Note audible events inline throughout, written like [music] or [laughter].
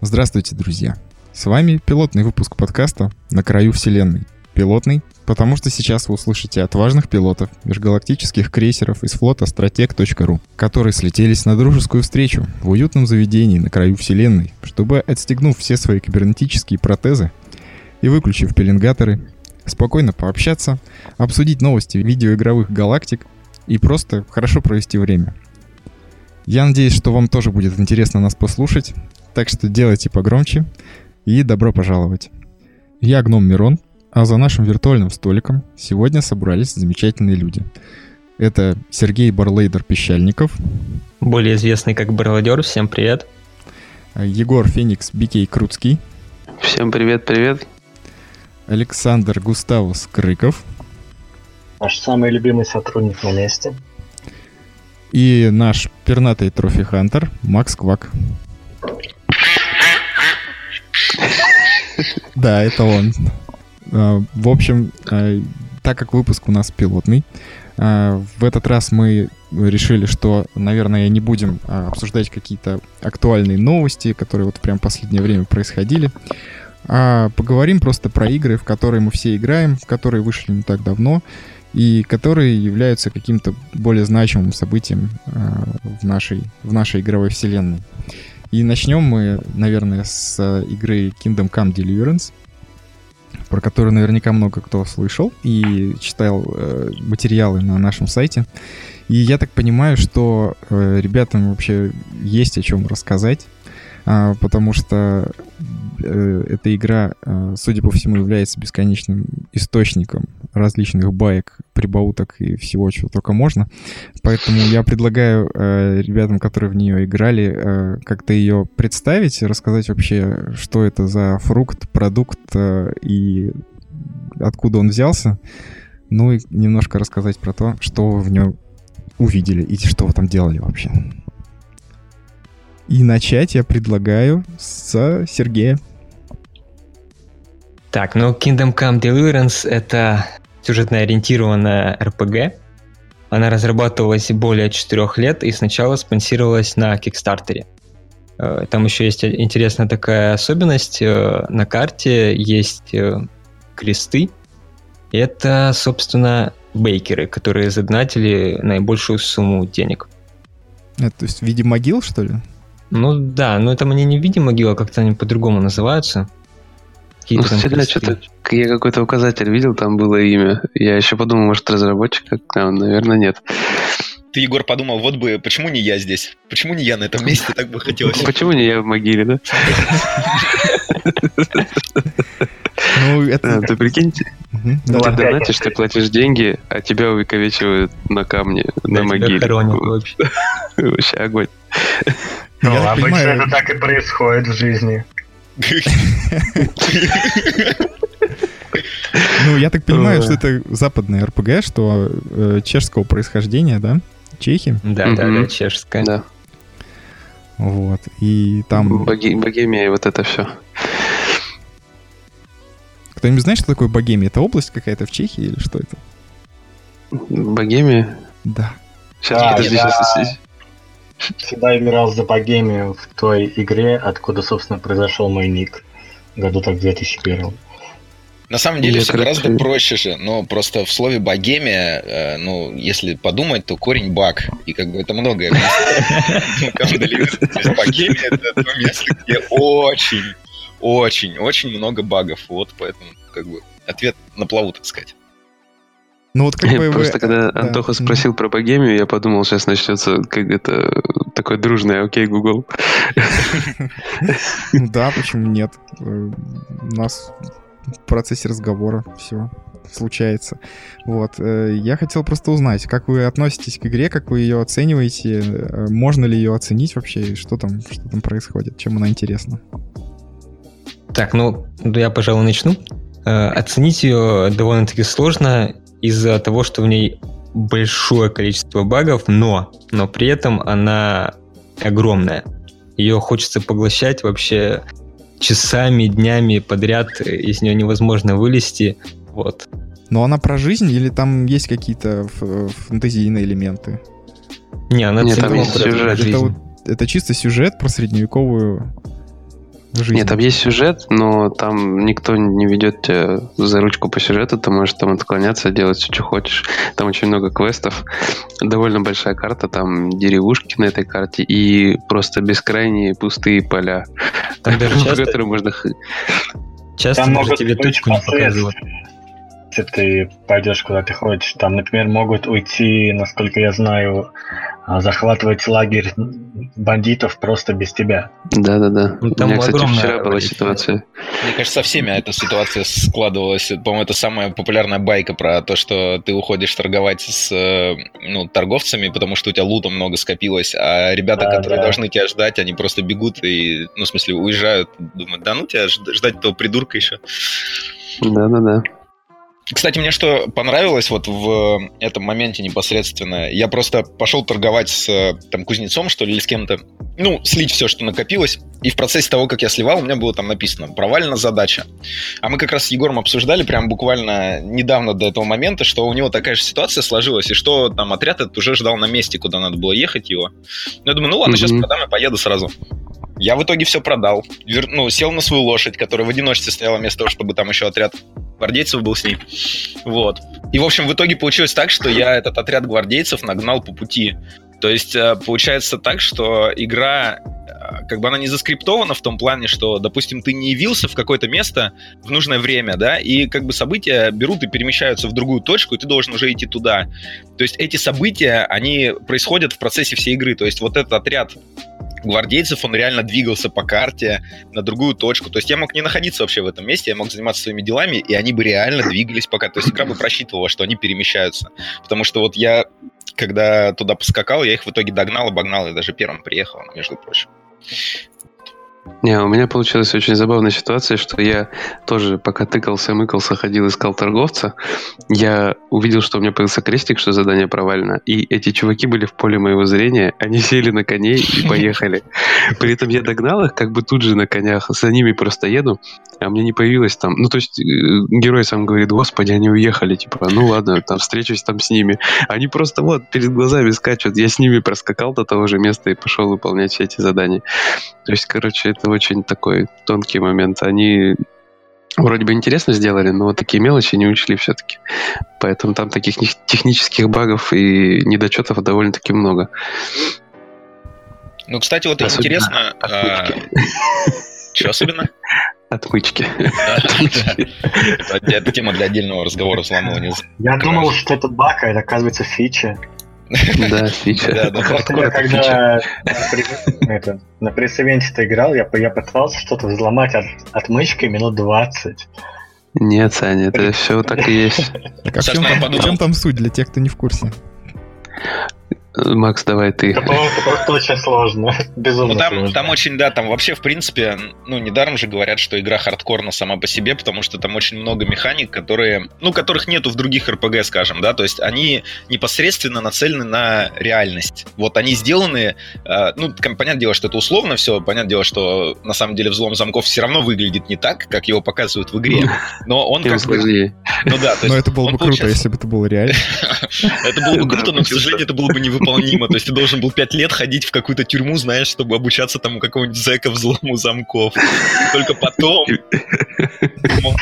Здравствуйте, друзья! С вами пилотный выпуск подкаста «На краю вселенной». Пилотный, потому что сейчас вы услышите отважных пилотов межгалактических крейсеров из флота стратег.ру, которые слетелись на дружескую встречу в уютном заведении на краю вселенной, чтобы, отстегнув все свои кибернетические протезы и выключив пеленгаторы, спокойно пообщаться, обсудить новости видеоигровых галактик и просто хорошо провести время. Я надеюсь, что вам тоже будет интересно нас послушать, так что делайте погромче и добро пожаловать. Я Гном Мирон, а за нашим виртуальным столиком сегодня собрались замечательные люди. Это Сергей Барлейдер Пещальников. Более известный как Барладер, всем привет. Егор Феникс Бикей Круцкий. Всем привет-привет. Александр Густавус Крыков. Наш самый любимый сотрудник на месте. И наш пернатый трофи-хантер Макс Квак. [laughs] Да, это он. А, в общем, а, так как выпуск у нас пилотный, а, в этот раз мы решили, что, наверное, не будем обсуждать какие-то актуальные новости, которые вот прям в последнее время происходили, а поговорим просто про игры, в которые мы все играем, которые вышли не так давно, и которые являются каким-то более значимым событием в нашей, в нашей игровой вселенной. И начнем мы, наверное, с игры Kingdom Come Deliverance, про которую наверняка много кто слышал и читал э, материалы на нашем сайте. И я так понимаю, что э, ребятам вообще есть о чем рассказать, э, потому что э, эта игра, э, судя по всему, является бесконечным источником различных баек, прибауток и всего, чего только можно. Поэтому я предлагаю э, ребятам, которые в нее играли, э, как-то ее представить, рассказать вообще, что это за фрукт, продукт э, и откуда он взялся. Ну и немножко рассказать про то, что вы в нем увидели и что вы там делали вообще. И начать я предлагаю с Сергея. Так, ну Kingdom Come Deliverance — это сюжетно ориентированная RPG. Она разрабатывалась более 4 лет и сначала спонсировалась на Кикстартере. Э, там еще есть интересная такая особенность. Э, на карте есть э, кресты. Это, собственно, бейкеры, которые задонатили наибольшую сумму денег. Это, то есть в виде могил, что ли? Ну да, но это они не в виде могил, а как-то они по-другому называются. Ну, всегда что-то, я какой-то указатель видел, там было имя. Я еще подумал, может, разработчик, а, наверное, нет. Ты, Егор, подумал, вот бы, почему не я здесь? Почему не я на этом месте? Так бы хотелось. Почему не я в могиле, да? Ну, это... А, ты прикиньте, ну, ты донатишь, ты платишь деньги, а тебя увековечивают на камне, на могиле. [laughs] Вообще огонь. Ну, обычно это так и происходит в жизни. Ну, я так понимаю, что это западный РПГ, что э, чешского происхождения, да? Чехи? Да, да, да, чешская. Да. Вот, и там... Богемия и вот это все. Кто-нибудь знает, что такое Богемия? Это область какая-то в Чехии или что это? Богемия? Да. Сейчас, подожди, сейчас, всегда играл за Богемию в той игре, откуда, собственно, произошел мой ник. Году так в 2001. На самом деле все гораздо проще же, но просто в слове богемия, э, ну, если подумать, то корень баг, и как бы это многое. [laughs] Богемия это то место, где очень, очень, очень много багов, вот поэтому как бы ответ на плаву, так сказать. Ну вот как бы Просто вы... когда да. Антоха спросил про богемию, я подумал, сейчас начнется как это такой дружный окей, Google. [laughs] Да, почему нет? Э, у нас в процессе разговора все случается. Вот. Э, я хотел просто узнать, как вы относитесь к игре, как вы ее оцениваете, э, можно ли ее оценить вообще, что там, что там происходит, чем она интересна. Так, ну, я, пожалуй, начну. Оценить ее довольно-таки сложно из-за того, что в ней большое количество багов, но, но при этом она огромная. Ее хочется поглощать вообще часами, днями подряд, из нее невозможно вылезти. Вот. Но она про жизнь или там есть какие-то фантазийные элементы? Не, она Нет, там есть сюжет. Это, это чисто сюжет про средневековую жизнь. Нет, там есть сюжет, но там никто не ведет тебя за ручку по сюжету, ты можешь там отклоняться, делать все, что хочешь. Там очень много квестов, довольно большая карта, там деревушки на этой карте и просто бескрайние пустые поля, даже [laughs] часто... которые можно... Часто там могут тебе точку не показывают. Если ты пойдешь куда ты хочешь, там, например, могут уйти, насколько я знаю, а, захватывать лагерь бандитов просто без тебя. Да-да-да. Ну, У меня, кстати, вчера была ситуация. Мне кажется, со всеми эта ситуация складывалась. По-моему, это самая популярная байка про то, что ты уходишь торговать с э, ну, торговцами, потому что у тебя лута много скопилось, а ребята, да, которые да. должны тебя ждать, они просто бегут и, ну, в смысле, уезжают, думают, да ну тебя ждать этого придурка еще. Да-да-да. Кстати, мне что понравилось вот в этом моменте непосредственно, я просто пошел торговать с там кузнецом, что ли, или с кем-то, ну, слить все, что накопилось, и в процессе того, как я сливал, у меня было там написано «провальна задача». А мы как раз с Егором обсуждали прям буквально недавно до этого момента, что у него такая же ситуация сложилась, и что там отряд этот уже ждал на месте, куда надо было ехать его. Ну, я думаю, ну ладно, mm-hmm. сейчас продам и поеду сразу. Я в итоге все продал. Вер... Ну, сел на свою лошадь, которая в одиночестве стояла вместо того, чтобы там еще отряд гвардейцев был с ней. Вот. И, в общем, в итоге получилось так, что я этот отряд гвардейцев нагнал по пути. То есть э, получается так, что игра э, как бы она не заскриптована в том плане, что, допустим, ты не явился в какое-то место в нужное время, да, и как бы события берут и перемещаются в другую точку, и ты должен уже идти туда. То есть эти события, они происходят в процессе всей игры. То есть вот этот отряд гвардейцев, он реально двигался по карте на другую точку. То есть я мог не находиться вообще в этом месте, я мог заниматься своими делами, и они бы реально двигались пока. То есть игра бы просчитывала, что они перемещаются. Потому что вот я, когда туда поскакал, я их в итоге догнал, обогнал, и даже первым приехал, между прочим. Не, у меня получилась очень забавная ситуация, что я тоже, пока тыкался, мыкался, ходил, искал торговца, я увидел, что у меня появился крестик, что задание провалено, и эти чуваки были в поле моего зрения, они сели на коней и поехали. При этом я догнал их как бы тут же на конях, за ними просто еду, а мне не появилось там, ну то есть э, герой сам говорит, господи, они уехали, типа, ну ладно, там встречусь там с ними. Они просто вот перед глазами скачут, я с ними проскакал до того же места и пошел выполнять все эти задания. То есть, короче, это очень такой тонкий момент. Они вроде бы интересно сделали, но вот такие мелочи не учли все-таки. Поэтому там таких технических багов и недочетов довольно-таки много. Ну, кстати, вот особенно интересно... А... Что особенно? Отмычки. Это тема для отдельного разговора взламывания. Я думал, что это баг, а это оказывается фича. Да, [laughs] фича. Да, да, когда на пресс-ивенте ты играл, я, я пытался что-то взломать от, отмычкой минут 20. Нет, Саня, это все так и есть. Так, а в чем, там, в чем там суть для тех, кто не в курсе? Макс, давай ты. Это просто очень сложно. [laughs] Безумно ну, там, сложно. Там очень, да, там вообще, в принципе, ну, недаром же говорят, что игра хардкорна сама по себе, потому что там очень много механик, которые, ну, которых нету в других РПГ, скажем, да, то есть они непосредственно нацелены на реальность. Вот они сделаны, э, ну, понятное дело, что это условно все, понятное дело, что на самом деле взлом замков все равно выглядит не так, как его показывают в игре, [laughs] но он как бы... Ну да, то есть... Но это было бы круто, если бы это было реально. [laughs] Это было бы круто, но, к сожалению, это было бы не невыполнимо. То есть ты должен был пять лет ходить в какую-то тюрьму, знаешь, чтобы обучаться там у какого-нибудь зэка взлому замков. И только потом мог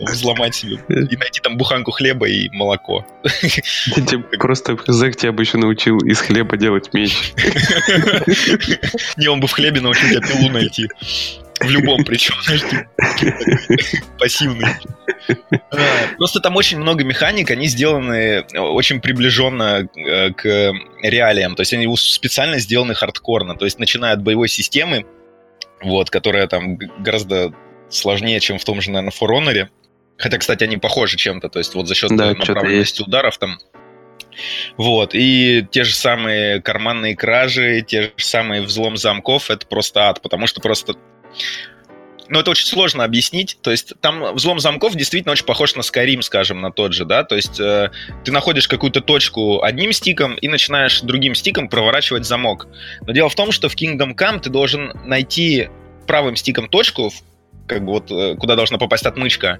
[laughs] взломать себе и найти там буханку хлеба и молоко. Просто зэк тебя бы еще научил из хлеба делать меч. [laughs] Не, он бы в хлебе научил тебя пилу найти. В любом причем, [laughs] пассивный. Просто там очень много механик, они сделаны очень приближенно э, к реалиям. То есть они специально сделаны хардкорно. То есть начиная от боевой системы, вот, которая там гораздо сложнее, чем в том же, наверное, Honor. Хотя, кстати, они похожи чем-то. То есть вот за счет да, направленности ударов там вот, и те же самые карманные кражи, те же самые взлом замков, это просто ад, потому что просто но это очень сложно объяснить. То есть там взлом замков действительно очень похож на Skyrim, скажем, на тот же, да. То есть э, ты находишь какую-то точку одним стиком и начинаешь другим стиком проворачивать замок. Но дело в том, что в Kingdom Come ты должен найти правым стиком точку, как бы вот э, куда должна попасть отмычка,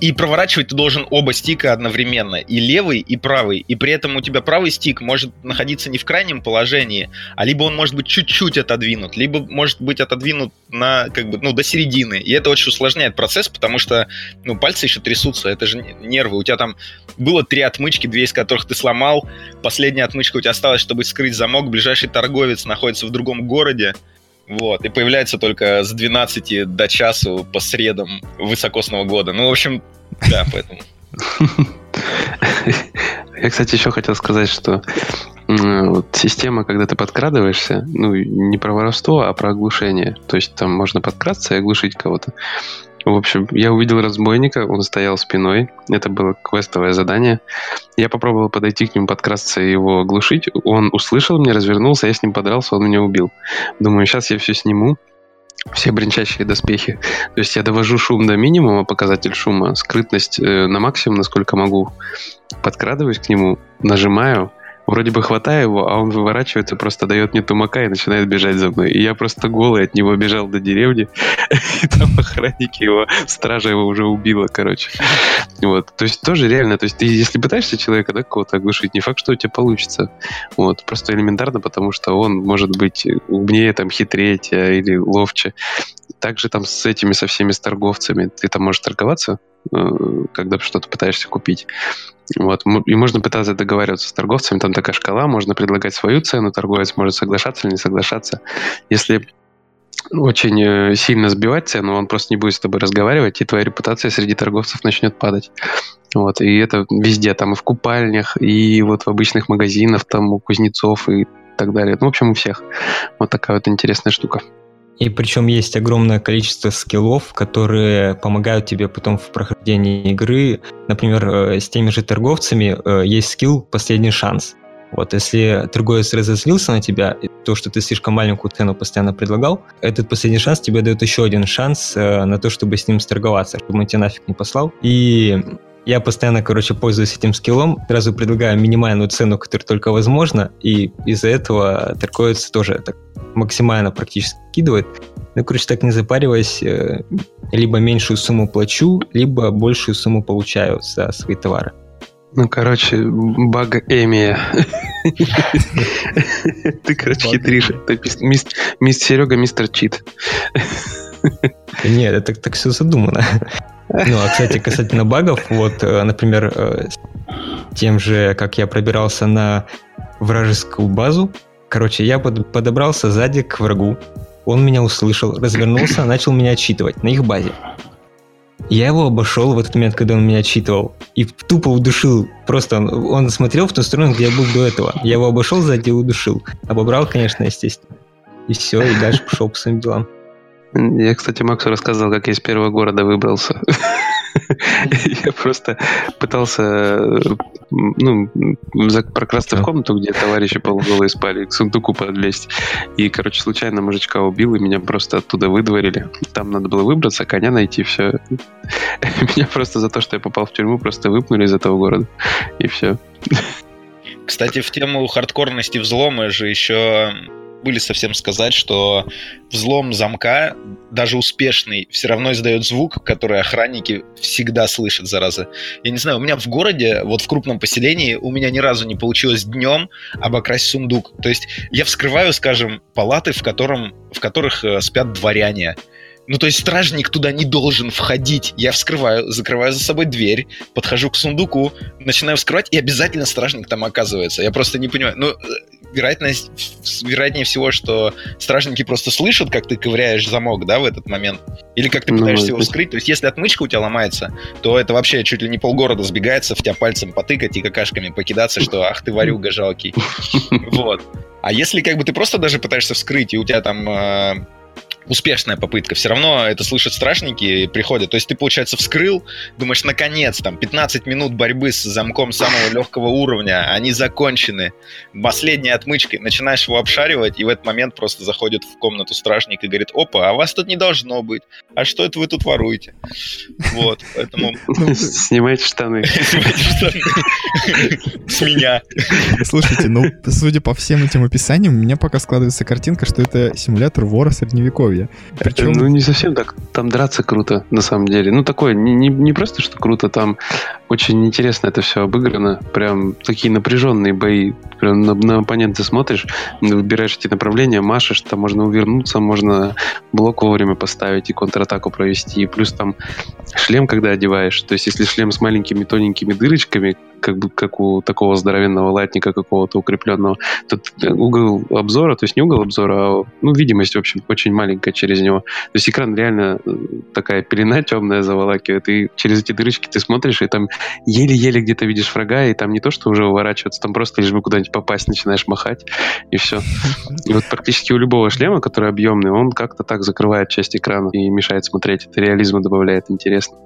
и проворачивать ты должен оба стика одновременно, и левый, и правый. И при этом у тебя правый стик может находиться не в крайнем положении, а либо он может быть чуть-чуть отодвинут, либо может быть отодвинут на, как бы, ну, до середины. И это очень усложняет процесс, потому что, ну, пальцы еще трясутся, это же нервы. У тебя там было три отмычки, две из которых ты сломал. Последняя отмычка у тебя осталась, чтобы скрыть замок. Ближайший торговец находится в другом городе. Вот, и появляется только с 12 до часу по средам высокосного года. Ну, в общем, да, [laughs] поэтому. Я, кстати, еще хотел сказать, что вот система, когда ты подкрадываешься, ну, не про воровство, а про оглушение. То есть там можно подкрасться и оглушить кого-то. В общем, я увидел разбойника, он стоял спиной. Это было квестовое задание. Я попробовал подойти к нему, подкрасться и его оглушить. Он услышал меня, развернулся, я с ним подрался, он меня убил. Думаю, сейчас я все сниму, все бренчащие доспехи. То есть я довожу шум до минимума, показатель шума, скрытность э, на максимум, насколько могу. Подкрадываюсь к нему, нажимаю, Вроде бы хватаю его, а он выворачивается, просто дает мне тумака и начинает бежать за мной. И я просто голый от него бежал до деревни, [laughs] и там охранники его, стража его уже убила, короче. Вот. То есть тоже реально, то есть ты если пытаешься человека, да, кого-то оглушить, не факт, что у тебя получится. Вот. Просто элементарно, потому что он может быть умнее, там, хитрее или ловче. Также там с этими, со всеми с торговцами. Ты там можешь торговаться, э, когда что-то пытаешься купить. Вот. И можно пытаться договариваться с торговцами, там такая шкала, можно предлагать свою цену, торговец может соглашаться или не соглашаться. Если очень э, сильно сбивать цену, он просто не будет с тобой разговаривать, и твоя репутация среди торговцев начнет падать. Вот, и это везде, там и в купальнях, и вот в обычных магазинах, там у кузнецов и так далее. Ну, в общем, у всех. Вот такая вот интересная штука. И причем есть огромное количество скиллов, которые помогают тебе потом в прохождении игры. Например, э, с теми же торговцами э, есть скилл «Последний шанс». Вот, если торговец разозлился на тебя, то, что ты слишком маленькую цену постоянно предлагал, этот последний шанс тебе дает еще один шанс э, на то, чтобы с ним сторговаться, чтобы он тебя нафиг не послал. И я постоянно, короче, пользуюсь этим скиллом, сразу предлагаю минимальную цену, которая только возможно, и из-за этого торговец тоже так максимально практически кидывает. Ну, короче, так не запариваясь, э, либо меньшую сумму плачу, либо большую сумму получаю за свои товары. Ну, короче, баг Эмия. Ты, короче, хитришь. Мистер Серега, мистер Чит. Нет, это так все задумано. Ну, а, кстати, касательно багов, вот, э, например, э, тем же, как я пробирался на вражескую базу, короче, я под, подобрался сзади к врагу, он меня услышал, развернулся, начал меня отчитывать на их базе. Я его обошел в этот момент, когда он меня отчитывал, и тупо удушил. Просто он, он смотрел в ту сторону, где я был до этого. Я его обошел сзади и удушил. Обобрал, конечно, естественно. И все, и дальше пошел по своим делам. Я, кстати, Максу рассказывал, как я из первого города выбрался. [laughs] Я просто пытался ну, прокрасться в комнату, где товарищи полуголые спали, к сундуку подлезть. И, короче, случайно мужичка убил, и меня просто оттуда выдворили. Там надо было выбраться, коня найти, все. [laughs] Меня просто за то, что я попал в тюрьму, просто выпнули из этого города. И все. Кстати, в тему хардкорности взлома же еще были совсем сказать, что взлом замка, даже успешный, все равно издает звук, который охранники всегда слышат, зараза. Я не знаю, у меня в городе, вот в крупном поселении, у меня ни разу не получилось днем обокрасть сундук. То есть я вскрываю, скажем, палаты, в, котором, в которых э, спят дворяне. Ну, то есть стражник туда не должен входить. Я вскрываю, закрываю за собой дверь, подхожу к сундуку, начинаю вскрывать, и обязательно стражник там оказывается. Я просто не понимаю. Ну, э, вероятность, вероятнее всего, что стражники просто слышат, как ты ковыряешь замок, да, в этот момент. Или как ты ну, пытаешься ну, его вскрыть. То есть, если отмычка у тебя ломается, то это вообще чуть ли не полгорода сбегается в тебя пальцем потыкать и какашками покидаться, что ах ты варюга жалкий. [laughs] Вот. А если как бы ты просто даже пытаешься вскрыть, и у тебя там э, успешная попытка. Все равно это слышат страшники и приходят. То есть ты, получается, вскрыл, думаешь, наконец, там, 15 минут борьбы с замком самого [laughs] легкого уровня, они закончены. Последняя отмычка. Начинаешь его обшаривать, и в этот момент просто заходит в комнату стражник и говорит, опа, а вас тут не должно быть. А что это вы тут воруете? Вот, поэтому... [laughs] [laughs] Снимайте штаны. Снимайте штаны. С меня. Слушайте, ну, судя по всем этим описаниям, у меня пока складывается картинка, что это симулятор вора средневековья. Причем... Ну, не совсем так. Там драться круто, на самом деле. Ну, такое, не, не, просто, что круто, там очень интересно это все обыграно. Прям такие напряженные бои. Прям на, на оппонента смотришь, выбираешь эти направления, машешь, там можно увернуться, можно блок вовремя поставить и контратаку провести. И плюс там шлем, когда одеваешь. То есть, если шлем с маленькими тоненькими дырочками, как бы как у такого здоровенного латника какого-то укрепленного. Тут угол обзора, то есть не угол обзора, а ну, видимость, в общем, очень маленькая через него. То есть экран реально э, такая пелена темная заволакивает, и через эти дырочки ты смотришь, и там еле-еле где-то видишь врага, и там не то, что уже уворачиваться, там просто лишь бы куда-нибудь попасть, начинаешь махать, и все. И вот практически у любого члема, который объемный, он как-то так закрывает часть экрана и мешает смотреть. Это реализма добавляет интересно.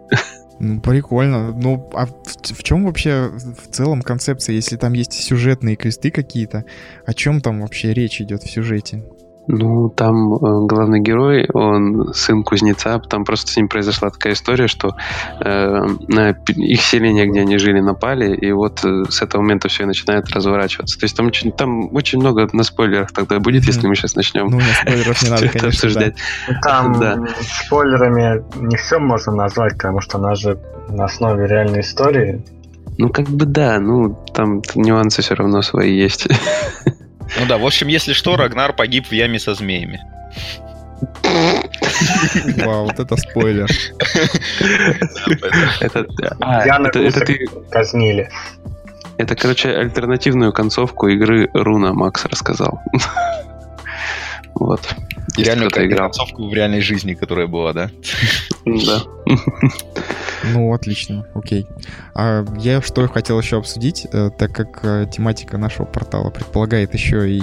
Ну, прикольно. Ну, а в, в чем вообще в целом концепция, если там есть сюжетные квесты какие-то? О чем там вообще речь идет в сюжете? Ну, там э, главный герой, он сын кузнеца, там просто с ним произошла такая история, что э, на их селение, где они жили, напали, и вот э, с этого момента все и начинает разворачиваться. То есть там очень, там очень много на спойлерах тогда будет, mm-hmm. если мы сейчас начнем. Ну, на спойлеров не надо, конечно, обсуждать. Да. Там да. спойлерами не все можно назвать, потому что она же на основе реальной истории. Ну, как бы да, ну, там нюансы все равно свои есть. [laughs] Ну да, в общем, если что, Рагнар погиб в яме со змеями. Вау, вот это спойлер. Это а, ты казнили. Это, короче, альтернативную концовку игры Руна Макс рассказал. [laughs] Вот. Реально играл. концовку в реальной жизни, которая была, да? Да. Ну, отлично, окей. А я что хотел еще обсудить, э, так как э, тематика нашего портала предполагает еще и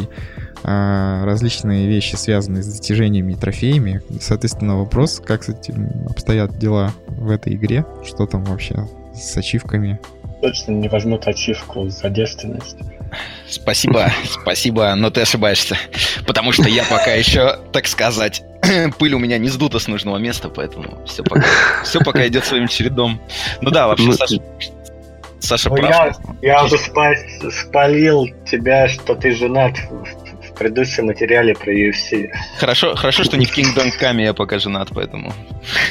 а, различные вещи, связанные с достижениями и трофеями. Соответственно, вопрос, как с этим обстоят дела в этой игре, что там вообще с ачивками. Точно не возьмут ачивку за девственность. Спасибо, [laughs] спасибо, но ты ошибаешься. Потому что я пока еще, так сказать, [clears throat] пыль у меня не сдута с нужного места, поэтому все пока, все пока идет своим чередом. Ну да, вообще, ну, Саша, Саша ну, прав. Я, я уже спалил тебя, что ты женат в предыдущем материале про UFC. Хорошо, хорошо, что не в [laughs] Kingdom Come я пока женат, поэтому.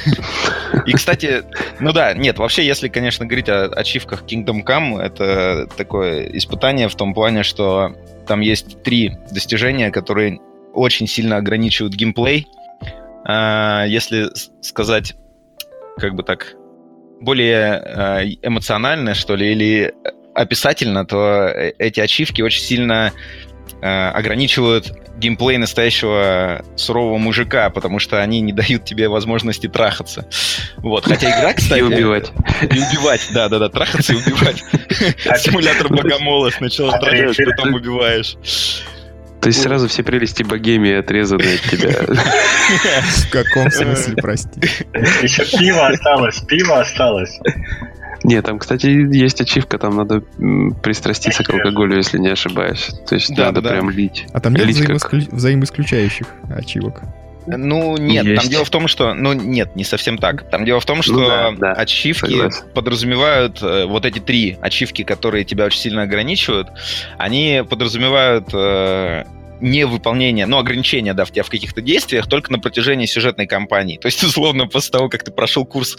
[laughs] И, кстати, ну да, нет, вообще, если, конечно, говорить о ачивках Kingdom Come, это такое испытание в том плане, что там есть три достижения, которые очень сильно ограничивают геймплей. А, если сказать, как бы так, более а, эмоционально, что ли, или описательно, то э, эти ачивки очень сильно ограничивают геймплей настоящего сурового мужика, потому что они не дают тебе возможности трахаться. Вот, хотя игра, [laughs] кстати... И убивать. И убивать, да-да-да, трахаться и убивать. [laughs] Симулятор богомола. Сначала трахаешь, потом убиваешь. То есть сразу все прелести богемии отрезаны от тебя. [laughs] В каком смысле, прости? Еще пиво осталось, пиво осталось. Нет, там, кстати, есть ачивка, там надо пристраститься к алкоголю, если не ошибаюсь. То есть да, надо да, прям лить. А там нет лить взаимоисклю... как... взаимоисключающих ачивок? Ну, нет, есть. там дело в том, что... Ну, нет, не совсем так. Там дело в том, ну что ну, да, да, ачивки согласен. подразумевают... Э, вот эти три ачивки, которые тебя очень сильно ограничивают, они подразумевают... Э, невыполнение, ну, ограничения, да, в тебя в каких-то действиях только на протяжении сюжетной кампании. То есть, [laughs] условно, после того, как ты прошел курс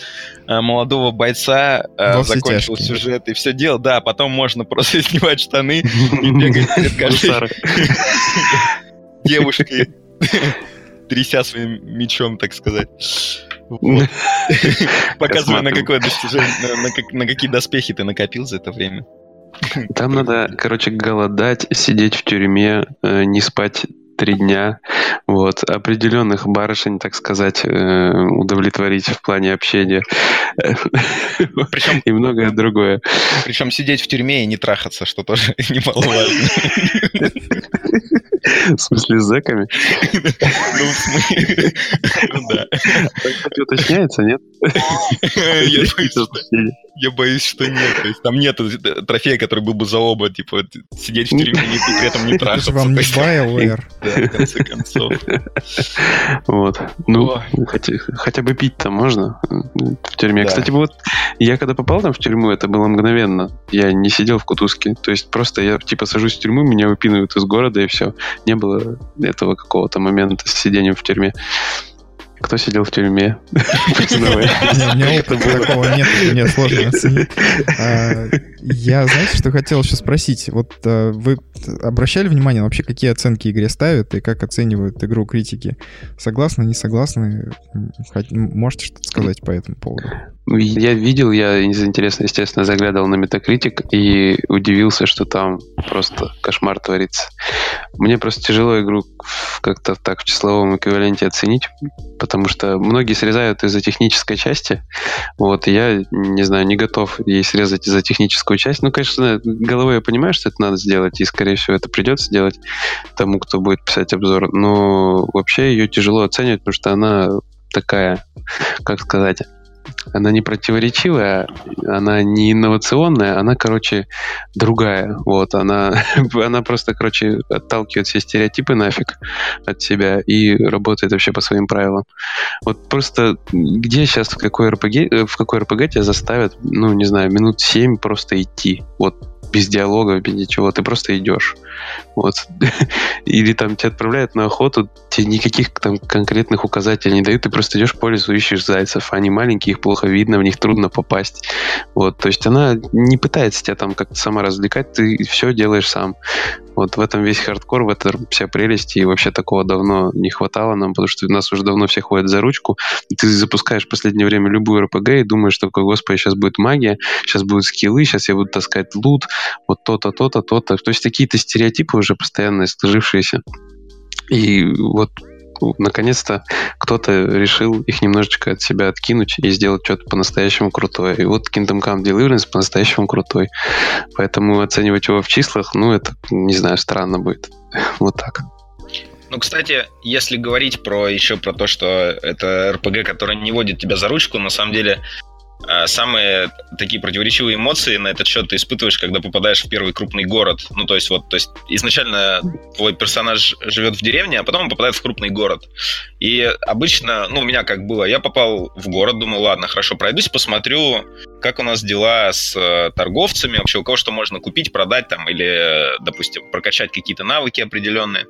э, молодого бойца, э, закончил тяжкие. сюжет и все дело, да, потом можно [laughs] просто снимать штаны и [laughs] бегать перед каждой девушкой, тряся своим мечом, так сказать. Показывая, на какое достижение, на какие доспехи ты накопил за это время. [laughs] Там надо, короче, голодать, сидеть в тюрьме, э, не спать три дня, вот, определенных барышень, так сказать, э, удовлетворить в плане общения. Причем, [laughs] и многое другое. Причем сидеть в тюрьме и не трахаться, что тоже [laughs] немаловажно. В смысле, с зэками? Ну, в смысле... Да. Уточняется, нет? Я боюсь, что нет. То есть там нет трофея, который был бы за оба, типа, сидеть в тюрьме и при этом не трахаться. вам не BioWare. [laughs] Да, в конце концов. Вот. Ну, хотя бы пить-то можно в тюрьме. Кстати, вот я когда попал там в тюрьму, это было мгновенно. Я не сидел в кутузке. То есть просто я, типа, сажусь в тюрьму, меня выпинывают из города, и все. Не было этого какого-то момента с сидением в тюрьме. Кто сидел в тюрьме? [laughs] У меня опыта такого нет, мне сложно оценить. А, я, знаете, что хотел еще спросить? Вот а, вы обращали внимание вообще, какие оценки игре ставят и как оценивают игру критики? Согласны, не согласны? Можете что-то сказать по этому поводу? Ну, я видел, я из интереса, естественно, заглядывал на Metacritic и удивился, что там просто кошмар творится. Мне просто тяжело игру как-то так в числовом эквиваленте оценить, потому что многие срезают из-за технической части. Вот, и я, не знаю, не готов ей срезать из-за техническую часть. Ну, конечно, головой я понимаю, что это надо сделать, и, скорее всего, это придется делать тому, кто будет писать обзор. Но вообще ее тяжело оценивать, потому что она такая, как сказать, она не противоречивая, она не инновационная, она, короче, другая. Вот, она, [laughs] она просто, короче, отталкивает все стереотипы нафиг от себя и работает вообще по своим правилам. Вот просто где сейчас, в какой RPG, э, в какой RPG тебя заставят, ну, не знаю, минут семь просто идти. Вот без диалога, без ничего, ты просто идешь. Вот. [laughs] Или там тебя отправляют на охоту, тебе никаких там конкретных указателей не дают, ты просто идешь по лесу, ищешь зайцев. Они маленькие, их плохо видно, в них трудно попасть. Вот. То есть она не пытается тебя там как-то сама развлекать, ты все делаешь сам. Вот в этом весь хардкор, в этом вся прелесть, и вообще такого давно не хватало нам, потому что нас уже давно все ходят за ручку. Ты запускаешь в последнее время любую РПГ и думаешь, что, господи, сейчас будет магия, сейчас будут скиллы, сейчас я буду таскать лут, вот то-то, то-то, то-то. То есть какие-то стереотипы уже постоянно сложившиеся. И вот наконец-то кто-то решил их немножечко от себя откинуть и сделать что-то по-настоящему крутое. И вот Kingdom Come Deliverance по-настоящему крутой. Поэтому оценивать его в числах, ну, это, не знаю, странно будет. [laughs] Вот так. Ну, кстати, если говорить про еще про то, что это РПГ, который не водит тебя за ручку, на самом деле самые такие противоречивые эмоции на этот счет ты испытываешь, когда попадаешь в первый крупный город. Ну, то есть вот, то есть изначально твой персонаж живет в деревне, а потом он попадает в крупный город. И обычно, ну, у меня как было, я попал в город, думаю, ладно, хорошо, пройдусь, посмотрю, как у нас дела с э, торговцами, вообще у кого что можно купить, продать там или, допустим, прокачать какие-то навыки определенные.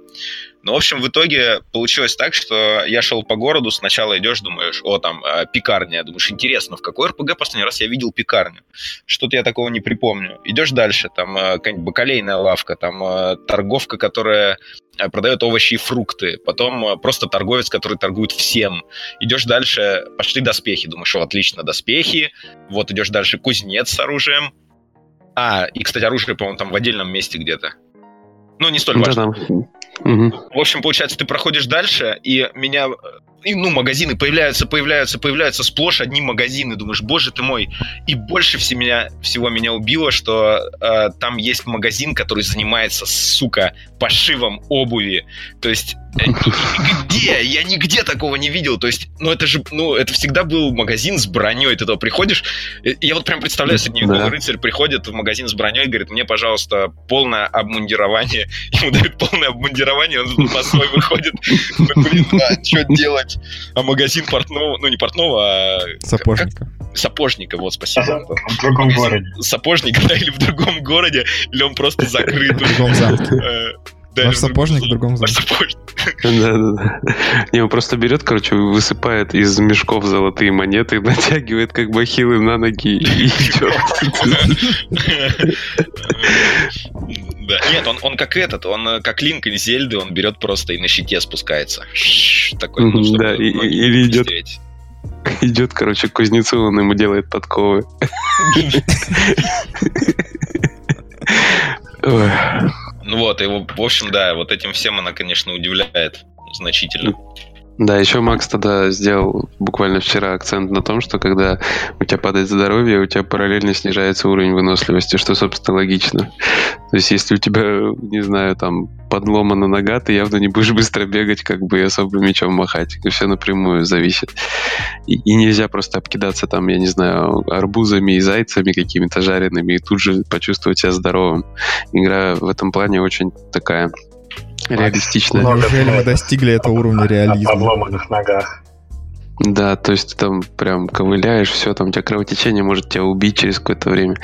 Ну, в общем, в итоге получилось так, что я шел по городу, сначала идешь, думаешь, о, там, э, пекарня, думаешь, интересно, в какой РПГ последний раз я видел пекарню? Что-то я такого не припомню. Идешь дальше, там, э, какая-нибудь бакалейная лавка, там, э, торговка, которая продает овощи и фрукты, потом просто торговец, который торгует всем. Идешь дальше, пошли доспехи, думаешь, о, отлично, доспехи, вот идешь дальше, кузнец с оружием, а, и, кстати, оружие, по-моему, там в отдельном месте где-то. Ну, не столь важно. Да, да. Угу. В общем, получается, ты проходишь дальше, и меня и, ну, магазины появляются, появляются, появляются сплошь одни магазины. Думаешь, боже ты мой. И больше всего меня, всего меня убило, что э, там есть магазин, который занимается, сука, пошивом обуви. То есть э, где? Я нигде такого не видел. То есть, ну это же, ну это всегда был магазин с броней. Ты туда приходишь, э, я вот прям представляю, средневековый да. рыцарь приходит в магазин с броней, говорит, мне, пожалуйста, полное обмундирование. [laughs] Ему дают полное обмундирование, он [laughs] по свой выходит. Блин, а что делать? Делать а магазин портного, ну не портного, а... Сапожника. Как? Сапожника, вот, спасибо. В другом городе. Сапожника, да, или в другом городе, или он просто закрыт. В другом замке. Э, да, Ваш сапожник в другом замке. Да, да, да. Не, он просто берет, короче, высыпает из мешков золотые монеты, [laughs] натягивает как бахилы на ноги и идет. [laughs] Да. Нет, он, он как этот, он э, как Линк из Зельды, он берет просто и на щите спускается. Такой, ну, чтобы да, и, или идет, идет, короче, к кузнецу, он ему делает подковы. Ну вот, и в общем, да, вот этим всем она, конечно, удивляет значительно. Да, еще Макс тогда сделал буквально вчера акцент на том, что когда у тебя падает здоровье, у тебя параллельно снижается уровень выносливости, что, собственно, логично. То есть, если у тебя, не знаю, там, подломана нога, ты явно не будешь быстро бегать, как бы, и особо мечом махать. И все напрямую зависит. И, и нельзя просто обкидаться там, я не знаю, арбузами и зайцами какими-то жареными и тут же почувствовать себя здоровым. Игра в этом плане очень такая реалистичная. Неужели мы достигли этого уровня реализма? На подломанных ногах. Да, то есть ты там прям ковыляешь, все, там у тебя кровотечение может тебя убить через какое-то время.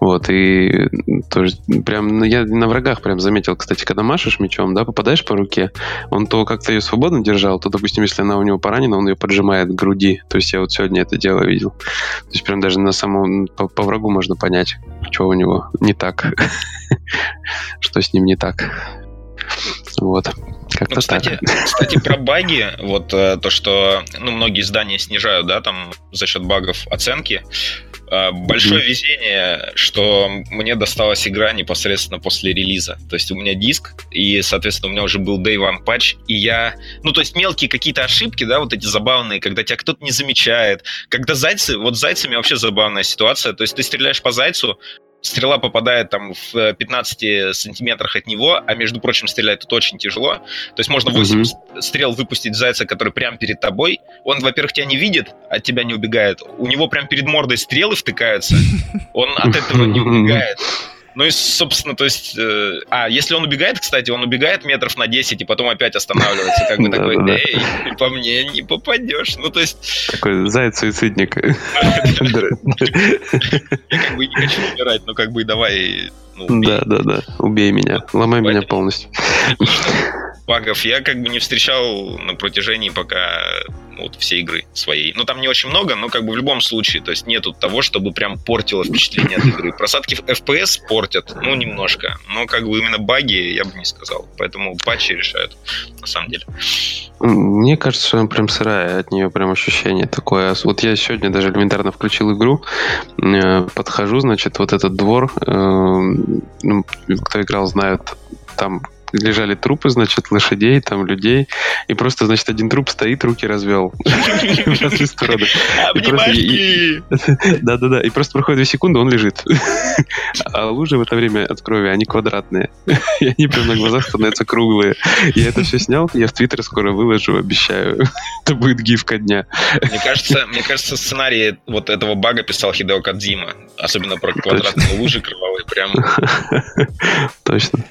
Вот, и тоже прям, ну, я на врагах прям заметил, кстати, когда машешь мечом, да, попадаешь по руке, он то как-то ее свободно держал, то, допустим, если она у него поранена, он ее поджимает к груди. То есть я вот сегодня это дело видел. То есть прям даже на самом, по, по врагу можно понять, что у него не так, [laughs] что с ним не так. Вот. Как ну, кстати, так. кстати, про [laughs] баги, вот э, то, что ну, многие издания снижают, да, там за счет багов оценки. Э, большое mm-hmm. везение, что мне досталась игра непосредственно после релиза. То есть у меня диск, и, соответственно, у меня уже был Day One патч, и я... Ну, то есть мелкие какие-то ошибки, да, вот эти забавные, когда тебя кто-то не замечает. Когда зайцы... Вот с зайцами вообще забавная ситуация. То есть ты стреляешь по зайцу, стрела попадает там в 15 э, сантиметрах от него, а между прочим, стрелять тут очень тяжело. То есть можно 8 mm-hmm. стрел выпустить зайца, который прямо перед тобой. Он, во-первых, тебя не видит, от тебя не убегает. У него прям перед мордой стрелы втыкаются. Он от этого не [laughs] убегает. Ну и, собственно, то есть... Э, а, если он убегает, кстати, он убегает метров на 10 и потом опять останавливается. Как бы такой, эй, по мне не попадешь. Ну, то есть... Такой заяц-суицидник. [laughs] Я как бы не хочу [laughs] умирать, но как бы давай... Ну, да, да, да. Убей меня. Ломай меня полностью багов я как бы не встречал на протяжении пока вот всей игры своей. Ну, там не очень много, но как бы в любом случае, то есть нету того, чтобы прям портило впечатление от игры. Просадки в FPS портят, ну, немножко, но как бы именно баги я бы не сказал. Поэтому патчи решают, на самом деле. Мне кажется, что она прям сырая, от нее прям ощущение такое. Вот я сегодня даже элементарно включил игру, э, подхожу, значит, вот этот двор, э, ну, кто играл, знают, там лежали трупы, значит, лошадей, там, людей, и просто, значит, один труп стоит, руки развел [laughs] стороны. [laughs] Да-да-да, и просто проходит две секунды, он лежит. А лужи в это время от крови, они квадратные. [laughs] И они прям на глазах становятся круглые. Я это все снял, я в Твиттер скоро выложу, обещаю. Это будет гифка дня. Мне кажется, мне кажется, сценарий вот этого бага писал Хидео Кадзима. Особенно про квадратные лужи кровавые. Прям... Точно.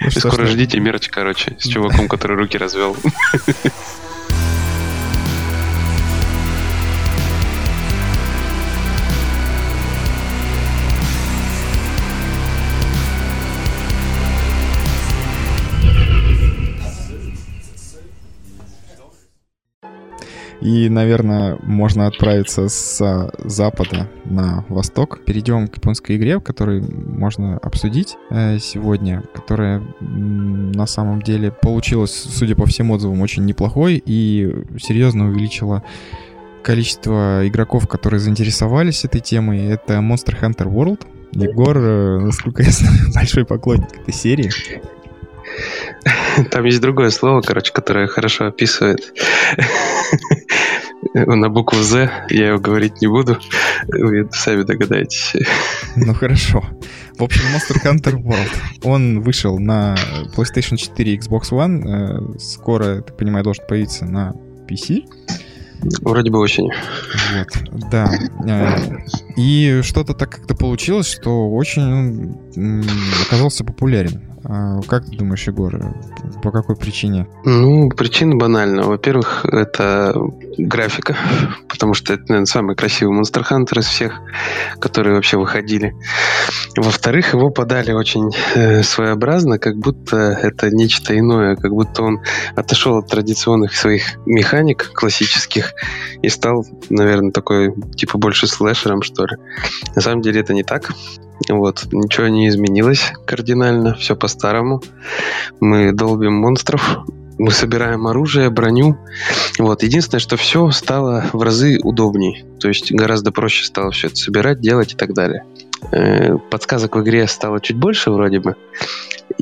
Ну, Скоро ждите мерч, короче, с чуваком, который руки развел. [laughs] И, наверное, можно отправиться с запада на восток. Перейдем к японской игре, которой можно обсудить э, сегодня, которая на самом деле получилась, судя по всем отзывам, очень неплохой и серьезно увеличила количество игроков, которые заинтересовались этой темой. Это Monster Hunter World. Егор, э, насколько я знаю, [laughs] большой поклонник этой серии. Там есть другое слово, короче, которое хорошо описывает. На букву Z я его говорить не буду. Вы сами догадаетесь. Ну хорошо. В общем, Monster Hunter World. Он вышел на PlayStation 4 и Xbox One. Э, скоро, так понимаю, должен появиться на PC. Вроде бы очень. Вот, да. И что-то так как-то получилось, что очень оказался популярен. А как ты думаешь, Егор, по какой причине? Ну, причина банальна. Во-первых, это графика, [laughs] потому что это, наверное, самый красивый Monster Hunter из всех, которые вообще выходили. Во-вторых, его подали очень э, своеобразно, как будто это нечто иное, как будто он отошел от традиционных своих механик классических и стал, наверное, такой, типа, больше слэшером, что ли. На самом деле это не так. Вот, ничего не изменилось кардинально, все по-старому. Мы долбим монстров, мы собираем оружие, броню. Вот. Единственное, что все стало в разы удобнее. То есть гораздо проще стало все это собирать, делать и так далее. Э, подсказок в игре стало чуть больше вроде бы.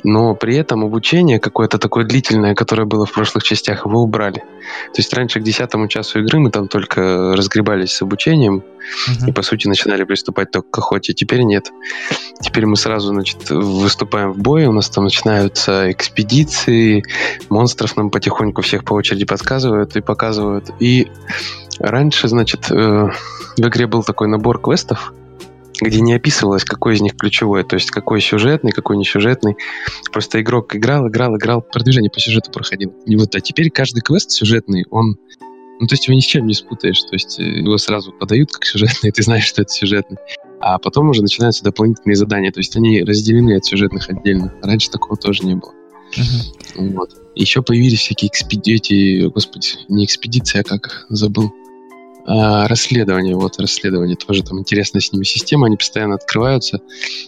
Но при этом обучение какое-то такое длительное, которое было в прошлых частях, его убрали. То есть раньше к десятому часу игры мы там только разгребались с обучением uh-huh. и, по сути, начинали приступать только к охоте. Теперь нет. Теперь мы сразу, значит, выступаем в бой, у нас там начинаются экспедиции, монстров нам потихоньку всех по очереди подсказывают и показывают. И раньше, значит, э, в игре был такой набор квестов, где не описывалось, какой из них ключевой, то есть какой сюжетный, какой не сюжетный. Просто игрок играл, играл, играл, продвижение по сюжету проходил. И вот, а теперь каждый квест сюжетный, он ну, то есть его ни с чем не спутаешь. То есть э, его сразу подают как [laughs] сюжетный, ты знаешь, что это сюжетный. А потом уже начинаются дополнительные задания. То есть они разделены от сюжетных отдельно. Раньше такого тоже не было. Uh-huh. Вот. Еще появились всякие экспедиции, господи, не экспедиции, а как забыл. А, расследование, вот расследование тоже там интересная с ними система, они постоянно открываются,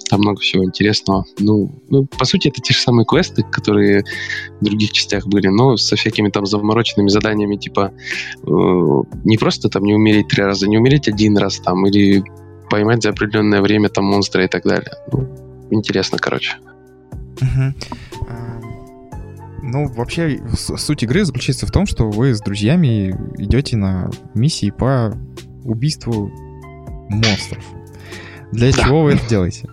там много всего интересного. Ну, ну, по сути, это те же самые квесты, которые в других частях были, но со всякими там замороченными заданиями, типа э, не просто там не умереть три раза, не умереть один раз там, или поймать за определенное время там монстра и так далее. Ну, интересно, короче. Uh-huh. Ну, вообще, суть игры заключается в том, что вы с друзьями идете на миссии по убийству монстров. Для да. чего вы это делаете?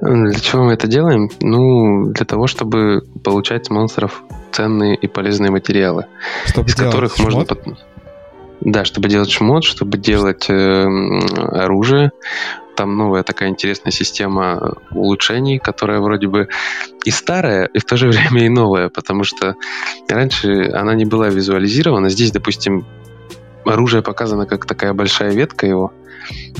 Для чего мы это делаем? Ну, для того, чтобы получать с монстров ценные и полезные материалы, чтобы из которых шмот? Да, чтобы делать шмот, чтобы делать э, оружие, там новая такая интересная система улучшений, которая вроде бы и старая, и в то же время и новая, потому что раньше она не была визуализирована. Здесь, допустим, оружие показано как такая большая ветка его,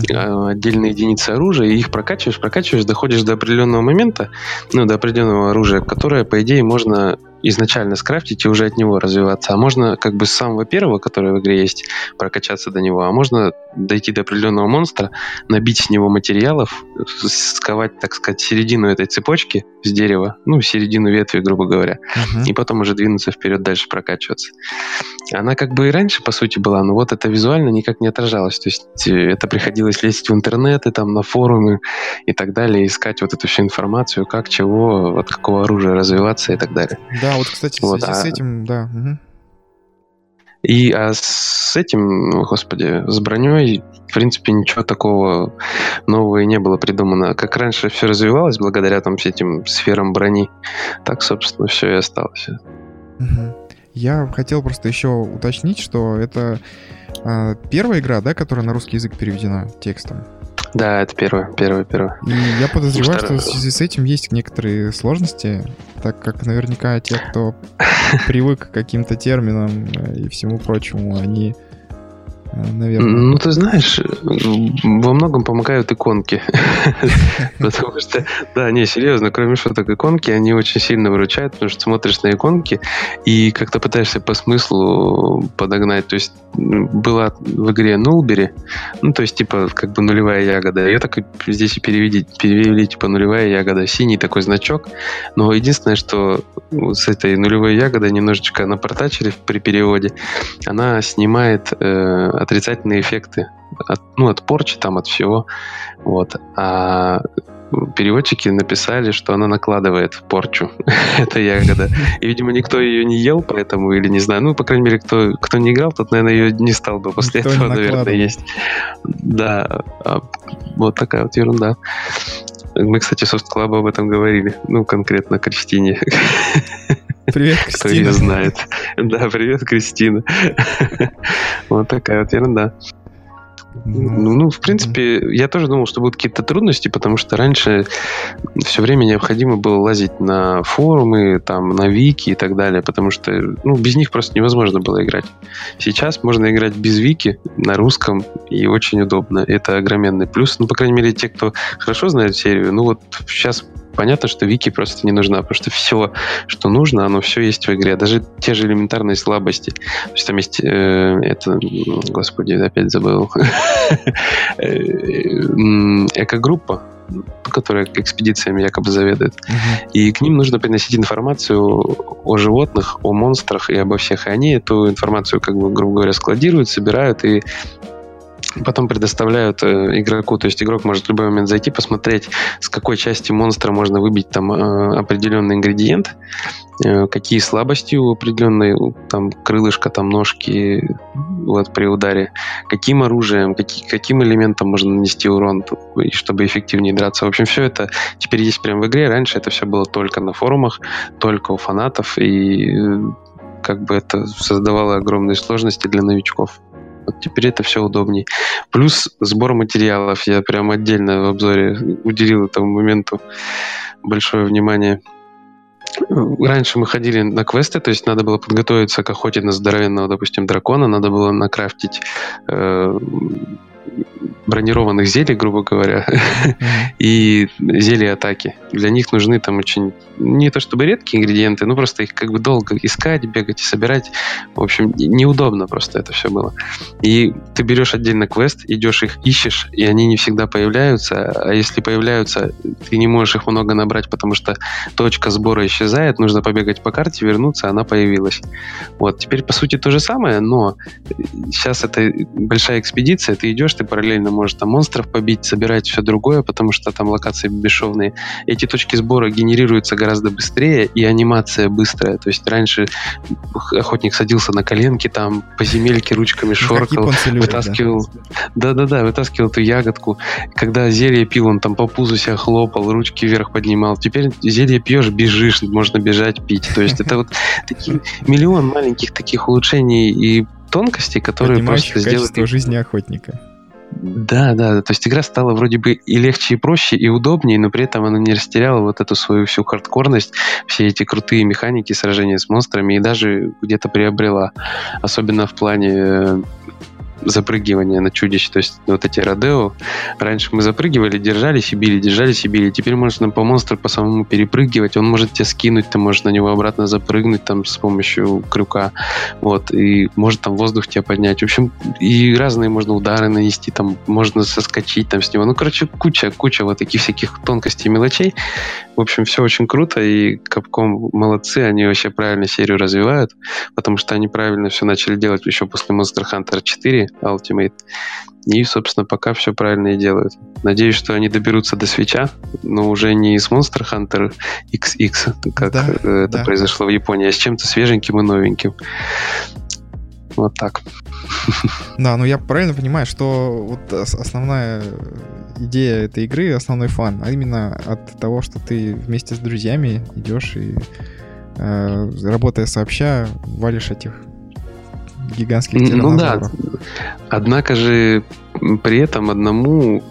отдельные единицы оружия, и их прокачиваешь, прокачиваешь, доходишь до определенного момента, ну, до определенного оружия, которое, по идее, можно изначально скрафтить и уже от него развиваться. А можно как бы с самого первого, который в игре есть, прокачаться до него. А можно дойти до определенного монстра, набить с него материалов, сковать, так сказать, середину этой цепочки с дерева, ну, середину ветви, грубо говоря, uh-huh. и потом уже двинуться вперед дальше прокачиваться. Она как бы и раньше, по сути, была, но вот это визуально никак не отражалось. То есть э, это приходилось лезть в интернет и там на форумы и так далее, искать вот эту всю информацию, как, чего, от какого оружия развиваться и так далее. Да, вот, кстати, вот, а... с этим, да. Угу. И а с этим, господи, с броней, в принципе, ничего такого нового и не было придумано. Как раньше все развивалось благодаря там всем этим сферам брони, так, собственно, все и осталось. Угу. Я хотел просто еще уточнить, что это э, первая игра, да, которая на русский язык переведена текстом. Да, это первое, первое, первое. И я подозреваю, что в связи с этим есть некоторые сложности, так как наверняка те, кто [laughs] привык к каким-то терминам и всему прочему, они наверное. Ну, ты знаешь, во многом помогают иконки. [laughs] Потому что, да, не, серьезно, кроме шуток иконки, они очень сильно выручают, потому что смотришь на иконки и как-то пытаешься по смыслу подогнать. То есть была в игре Нулбери, ну, то есть, типа, как бы нулевая ягода. Ее так здесь и перевели, перевели, типа, нулевая ягода, синий такой значок. Но единственное, что с этой нулевой ягодой немножечко напортачили при переводе, она снимает э, отрицательные эффекты от, ну, от порчи, там, от всего. Вот. А переводчики написали, что она накладывает порчу. [laughs] Это ягода. И, видимо, никто ее не ел, поэтому, или не знаю, ну, по крайней мере, кто, кто не играл, тот, наверное, ее не стал бы после никто этого, наверное, есть. Да, а, вот такая вот ерунда. Мы, кстати, Club об этом говорили. Ну, конкретно Кристине. [laughs] Привет, Кристина. Кто ее знает. Да, привет, Кристина. Вот такая вот ерунда. Ну, ну, в принципе, я тоже думал, что будут какие-то трудности, потому что раньше все время необходимо было лазить на форумы, там, на вики и так далее, потому что ну, без них просто невозможно было играть. Сейчас можно играть без вики на русском, и очень удобно. Это огроменный плюс. Ну, по крайней мере, те, кто хорошо знает серию, ну вот сейчас понятно, что вики просто не нужна, потому что все, что нужно, оно все есть в игре. Даже те же элементарные слабости. То есть там есть э, это, господи, опять забыл. [laughs] Э, экогруппа, которая экспедициями якобы заведует. Uh-huh. И к ним нужно приносить информацию о животных, о монстрах и обо всех. И они эту информацию, как бы, грубо говоря, складируют, собирают и потом предоставляют э, игроку, то есть игрок может в любой момент зайти, посмотреть, с какой части монстра можно выбить там э, определенный ингредиент, э, какие слабости у определенной, там крылышко, там ножки, вот при ударе, каким оружием, какие, каким элементом можно нанести урон, чтобы эффективнее драться. В общем, все это теперь есть прямо в игре. Раньше это все было только на форумах, только у фанатов, и э, как бы это создавало огромные сложности для новичков. Вот теперь это все удобней. Плюс сбор материалов. Я прям отдельно в обзоре уделил этому моменту большое внимание. Раньше мы ходили на квесты, то есть надо было подготовиться к охоте на здоровенного, допустим, дракона, надо было накрафтить э, бронированных зелий, грубо говоря, [laughs] и зелья атаки. Для них нужны там очень не то чтобы редкие ингредиенты, но просто их как бы долго искать, бегать и собирать. В общем, неудобно просто это все было. И ты берешь отдельно квест, идешь их ищешь, и они не всегда появляются. А если появляются, ты не можешь их много набрать, потому что точка сбора исчезает, нужно побегать по карте, вернуться, она появилась. Вот, теперь по сути то же самое, но сейчас это большая экспедиция, ты идешь, ты параллельно можешь там монстров побить, собирать все другое, потому что там локации бесшовные. Эти точки сбора генерируются гораздо быстрее, и анимация быстрая. То есть раньше охотник садился на коленки, там по земельке ручками ну, шоркал, вытаскивал... Да-да-да, вытаскивал эту ягодку. Когда зелье пил, он там по пузу себя хлопал, ручки вверх поднимал. Теперь зелье пьешь, бежишь, можно бежать, пить. То есть это вот [laughs] такие миллион маленьких таких улучшений и тонкостей, которые просто сделают... жизни охотника. Да, да, то есть игра стала вроде бы и легче, и проще, и удобнее, но при этом она не растеряла вот эту свою всю хардкорность, все эти крутые механики сражения с монстрами, и даже где-то приобрела, особенно в плане запрыгивания на чудищ. То есть вот эти Родео, раньше мы запрыгивали, держались и били, держались и били. Теперь можно по монстру по самому перепрыгивать, он может тебя скинуть, ты можешь на него обратно запрыгнуть там с помощью крюка, вот, и может там воздух тебя поднять. В общем, и разные можно удары нанести, там можно соскочить там с него. Ну, короче, куча, куча вот таких всяких тонкостей и мелочей. В общем, все очень круто, и Capcom молодцы, они вообще правильно серию развивают, потому что они правильно все начали делать еще после Monster Hunter 4, Ultimate. И, собственно, пока все правильно и делают. Надеюсь, что они доберутся до свеча, но уже не с Monster Hunter XX, как да, это да. произошло в Японии, а с чем-то свеженьким и новеньким. Вот так. [laughs] Да, ну я правильно понимаю, что вот основная идея этой игры, основной фан, а именно от того, что ты вместе с друзьями идешь и э, работая сообща, валишь этих гигантских Ну да. Однако же при этом одному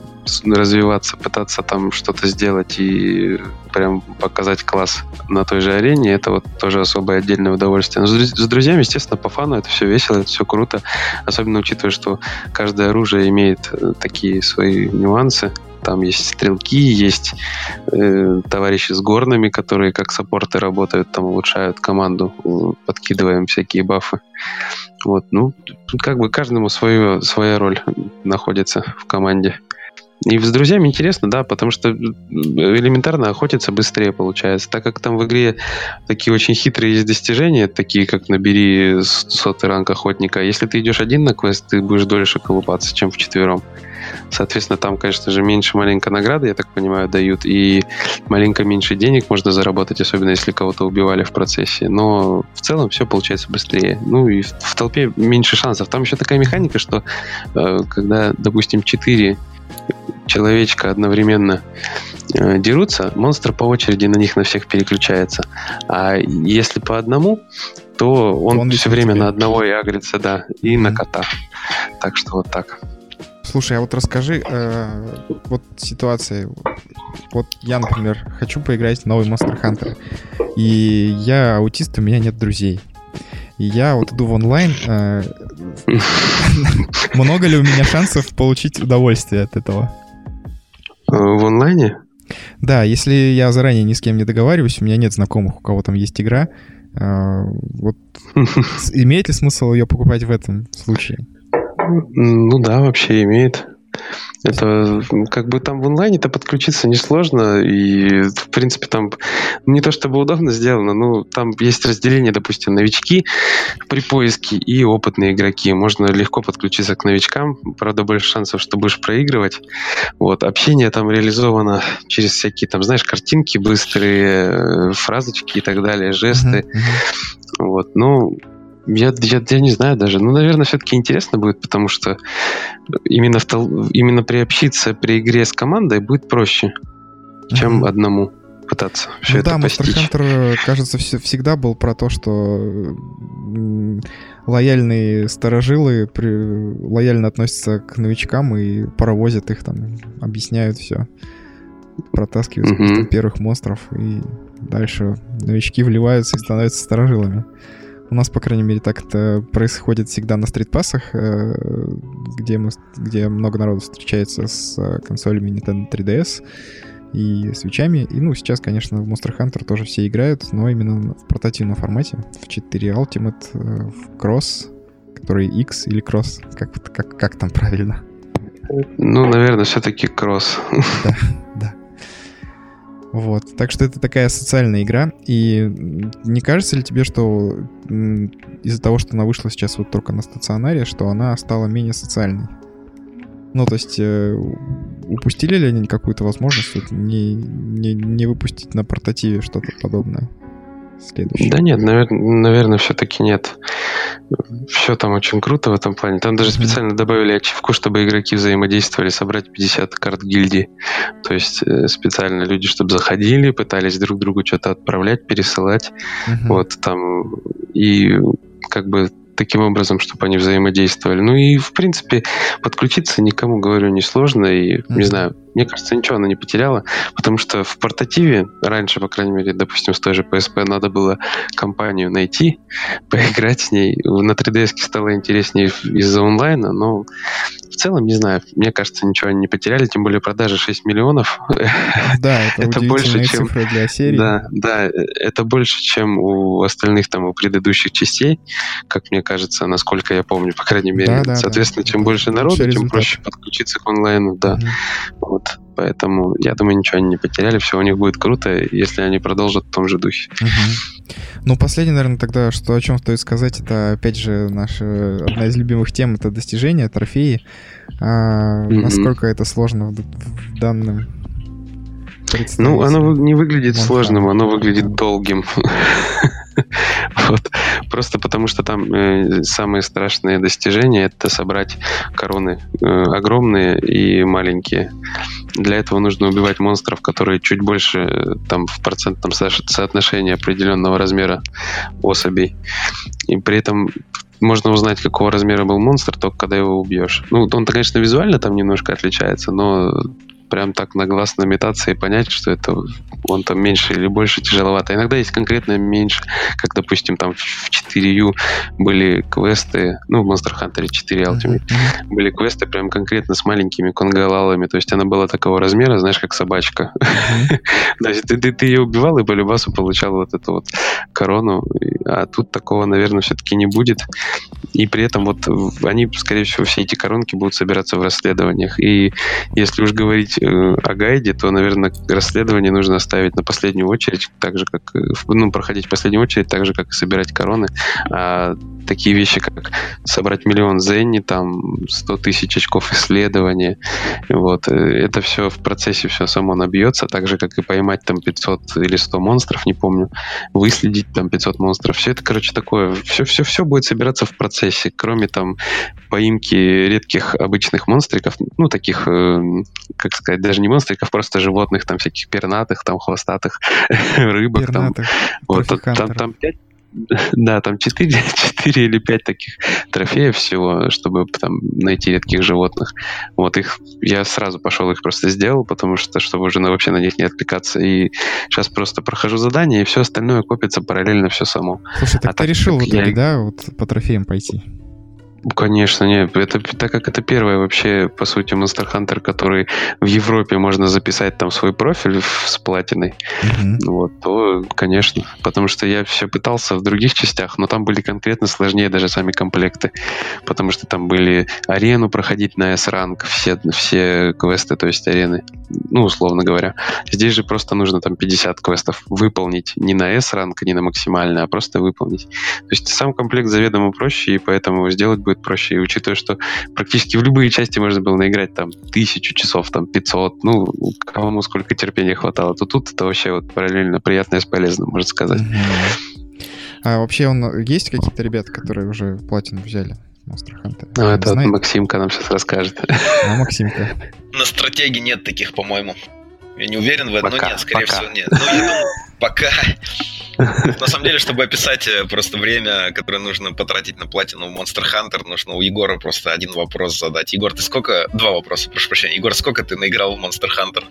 развиваться, пытаться там что-то сделать и прям показать класс на той же арене, это вот тоже особое отдельное удовольствие. Но с друзьями, естественно, по фану это все весело, это все круто, особенно учитывая, что каждое оружие имеет э, такие свои нюансы, там есть стрелки, есть э, товарищи с горными, которые как саппорты работают, там улучшают команду, подкидываем всякие бафы. Вот, ну, как бы каждому свою, своя роль находится в команде. И с друзьями интересно, да, потому что элементарно охотиться быстрее получается. Так как там в игре такие очень хитрые есть достижения, такие как набери сотый ранг охотника. Если ты идешь один на квест, ты будешь дольше колупаться, чем в четвером. Соответственно, там, конечно же, меньше маленькой награды, я так понимаю, дают, и маленько меньше денег можно заработать, особенно если кого-то убивали в процессе. Но в целом все получается быстрее. Ну и в толпе меньше шансов. Там еще такая механика, что э, когда, допустим, 4 человечка одновременно э, дерутся, монстр по очереди на них на всех переключается. А если по одному, то он, он все время на одного и агрится, да, и mm-hmm. на кота. Так что вот так. Слушай, а вот расскажи, э, вот ситуация. Вот я, например, хочу поиграть в новый Monster Hunter. И я аутист, у меня нет друзей. И я вот иду в онлайн. Э, [laughs] много ли у меня шансов получить удовольствие от этого? Э, в онлайне? Да, если я заранее ни с кем не договариваюсь, у меня нет знакомых, у кого там есть игра. Э, вот [laughs] имеет ли смысл ее покупать в этом случае? Ну да, вообще имеет. Это как бы там в онлайне-то подключиться несложно, и в принципе там не то чтобы удобно сделано, но там есть разделение, допустим, новички при поиске и опытные игроки. Можно легко подключиться к новичкам, правда больше шансов, что будешь проигрывать. Вот, общение там реализовано через всякие там, знаешь, картинки быстрые, э, фразочки и так далее, жесты. Uh-huh. Вот, ну, я, я, я не знаю даже. Ну, наверное, все-таки интересно будет, потому что именно, в, именно приобщиться при игре с командой будет проще, чем mm-hmm. одному пытаться все ну, это да, постичь. Monster Hunter, кажется, всегда был про то, что лояльные сторожилы при... лояльно относятся к новичкам и паровозят их там, объясняют все. Протаскивают mm-hmm. первых монстров, и дальше новички вливаются и становятся сторожилами. У нас, по крайней мере, так это происходит всегда на стритпассах, э, где, мы, где много народу встречается с э, консолями Nintendo 3DS и свечами. И, ну, сейчас, конечно, в Monster Hunter тоже все играют, но именно в портативном формате, в 4 Ultimate, э, в Cross, который X или Cross, как, как, как там правильно? Ну, наверное, все-таки Cross. Да, да. Вот. Так что это такая социальная игра. И не кажется ли тебе, что из-за того, что она вышла сейчас вот только на стационаре, что она стала менее социальной? Ну, то есть, э, упустили ли они какую-то возможность вот, не, не, не выпустить на портативе что-то подобное? Следующий? Да нет, наверное, наверное все-таки нет. Все там очень круто в этом плане. Там даже специально добавили ачивку, чтобы игроки взаимодействовали, собрать 50 карт гильдии. То есть э, специально люди, чтобы заходили, пытались друг другу что-то отправлять, пересылать. Uh-huh. Вот там и как бы таким образом, чтобы они взаимодействовали. Ну и, в принципе, подключиться никому, говорю, не сложно. И, mm-hmm. не знаю, мне кажется, ничего она не потеряла, потому что в портативе раньше, по крайней мере, допустим, с той же PSP надо было компанию найти, [laughs] поиграть с ней. На 3DS стало интереснее из-за онлайна, но в целом, не знаю, мне кажется, ничего они не потеряли, тем более продажи 6 миллионов. [laughs] Да, это, это больше, чем для серии. Да, да, это больше, чем у остальных там у предыдущих частей, как мне кажется, насколько я помню, по крайней мере. Да, да, Соответственно, да. чем больше народу, тем проще подключиться к онлайну, да. Угу. Вот. Поэтому я думаю, ничего они не потеряли, все у них будет круто, если они продолжат в том же духе. Угу. Ну, последнее, наверное, тогда, что о чем стоит сказать, это, опять же, наша одна из любимых тем, это достижения, трофеи. А, mm Насколько это сложно в, в данном ну, оно не выглядит Монстр. сложным, оно выглядит долгим. [laughs] [laughs] Вот. Просто потому, что там э, самые страшные достижения это собрать короны э, огромные и маленькие. Для этого нужно убивать монстров, которые чуть больше э, там в процентном со- соотношении определенного размера особей. И при этом можно узнать, какого размера был монстр, только когда его убьешь. Ну, он-то, конечно, визуально там немножко отличается, но прям так на глаз на метаться и понять, что это он там меньше или больше тяжеловато. Иногда есть конкретно меньше, как, допустим, там в 4U были квесты, ну, в Monster Hunter 4 Ultimate, mm-hmm. были квесты прям конкретно с маленькими конголалами, то есть она была такого размера, знаешь, как собачка. [laughs] То есть ты ее убивал и по любасу получал вот эту вот корону, а тут такого, наверное, все-таки не будет. И при этом вот они, скорее всего, все эти коронки будут собираться в расследованиях. И если уж говорить о гайде, то, наверное, расследование нужно оставить на последнюю очередь, так же, как, э, ну, проходить в последнюю очередь, так же, как и собирать короны. А такие вещи, как собрать миллион зенни, там, 100 тысяч очков исследования, вот, э, это все в процессе все само набьется, так же, как и поймать там 500 или 100 монстров, не помню, выследить там 500 монстров. Все это, короче, такое, все-все-все будет собираться в процессе, кроме там поимки редких обычных монстриков, ну, таких, э, как сказать, даже не монстриков, просто животных, там, всяких пернатых, там, хвостатых [laughs] рыбок, пернатых, там, вот, там, там 5 да, там 4, 4 [laughs] или 5 таких трофеев всего, чтобы там найти редких животных. Вот их я сразу пошел их просто сделал, потому что чтобы уже на, вообще на них не отвлекаться. И сейчас просто прохожу задание, и все остальное копится параллельно все само. Слушай, так а ты так, решил в итоге, я... да, вот по трофеям пойти? Конечно, нет. Это, так как это первый вообще, по сути, Monster Hunter, который в Европе можно записать там свой профиль с платиной, mm-hmm. вот, то конечно. Потому что я все пытался в других частях, но там были конкретно сложнее даже сами комплекты. Потому что там были арену проходить на S-ранг, все, все квесты, то есть арены, ну, условно говоря. Здесь же просто нужно там 50 квестов выполнить не на S-ранг, не на максимальный, а просто выполнить. То есть сам комплект заведомо проще, и поэтому сделать будет проще. И учитывая, что практически в любые части можно было наиграть там тысячу часов, там 500, ну, кому сколько терпения хватало, то тут это вообще вот параллельно приятное с полезным, можно сказать. А вообще он есть какие-то ребята, которые уже платину взяли? Monster Hunter. Ну, это вот Максимка нам сейчас расскажет. А, Максимка. На стратегии нет таких, по-моему. Я не уверен в этом, но нет, скорее пока. всего, нет. Ну, я думаю, пока. На самом деле, чтобы описать э, просто время, которое нужно потратить на платину в Monster Hunter, нужно у Егора просто один вопрос задать. Егор, ты сколько... Два вопроса, прошу прощения. Егор, сколько ты наиграл в Monster Hunter?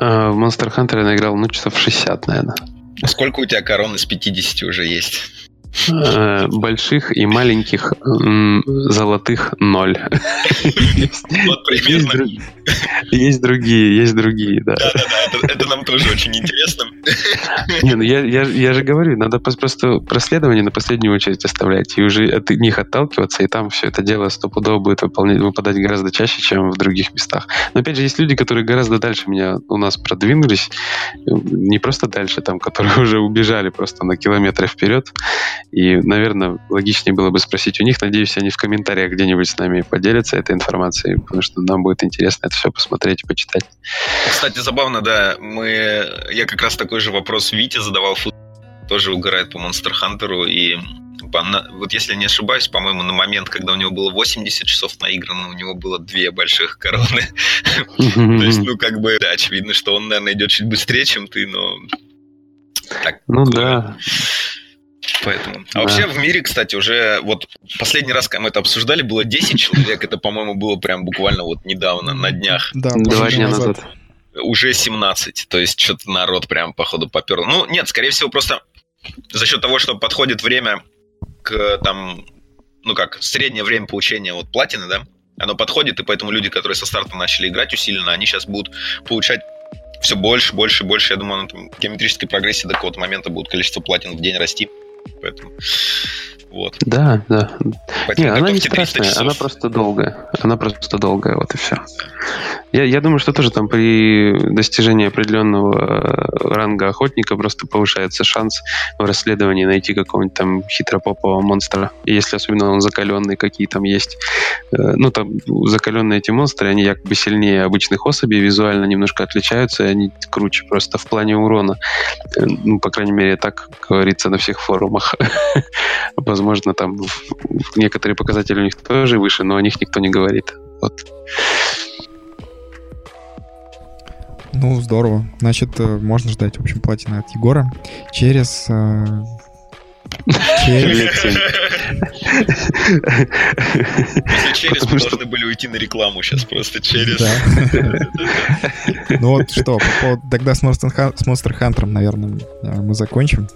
Uh, в Monster Hunter я наиграл, ну, часов 60, наверное. Сколько у тебя корон из 50 уже есть? Э, больших и маленьких золотых ноль. Вот примерно. Есть другие, есть другие, да. Да-да-да, это нам тоже очень интересно. Не, ну я, я, я же говорю, надо просто проследование на последнюю очередь оставлять и уже от них отталкиваться, и там все это дело стопудово будет выполнять, выпадать гораздо чаще, чем в других местах. Но опять же, есть люди, которые гораздо дальше меня у нас продвинулись, не просто дальше, там, которые [laughs] уже убежали просто на километры вперед, и, наверное, логичнее было бы спросить у них. Надеюсь, они в комментариях где-нибудь с нами поделятся этой информацией, потому что нам будет интересно это все посмотреть и почитать. Кстати, забавно, да, мы... Я как раз такой же вопрос Вите задавал, тоже угорает по Monster Hunter, и вот если не ошибаюсь, по-моему, на момент, когда у него было 80 часов наиграно, у него было две больших короны. [laughs] То есть, ну, как бы, да, очевидно, что он, наверное, идет чуть быстрее, чем ты, но... ну да. Поэтому. А да. вообще в мире, кстати, уже вот последний раз, когда мы это обсуждали, было 10 человек. Это, по-моему, было прям буквально вот недавно, на днях. Да, два дня назад. Уже 17. То есть что-то народ прям, походу, попер. Ну, нет, скорее всего, просто за счет того, что подходит время к там, ну как, среднее время получения вот платины, да, оно подходит, и поэтому люди, которые со старта начали играть усиленно, они сейчас будут получать все больше, больше, больше. Я думаю, на там, геометрической прогрессии до какого-то момента будет количество платин в день расти. Поэтому вот. Да, да. Поэтому не, она не страшная, она просто долгая. Она просто долгая, вот и все. Я, я думаю, что тоже там при достижении определенного э, ранга охотника просто повышается шанс в расследовании найти какого-нибудь там хитропопового монстра. И если особенно он закаленный, какие там есть. Э, ну, там закаленные эти монстры, они якобы сильнее обычных особей, визуально немножко отличаются, и они круче просто в плане урона. Э, ну, по крайней мере, так говорится на всех форумах. [laughs] Возможно, там некоторые показатели у них тоже выше, но о них никто не говорит. Вот. Ну, здорово. Значит, э, можно ждать, в общем, платины от Егора через... Э, через... через мы должны были уйти на рекламу сейчас просто через. [laughs] Ну вот что, тогда с Monster Hunter, наверное, э, мы закончим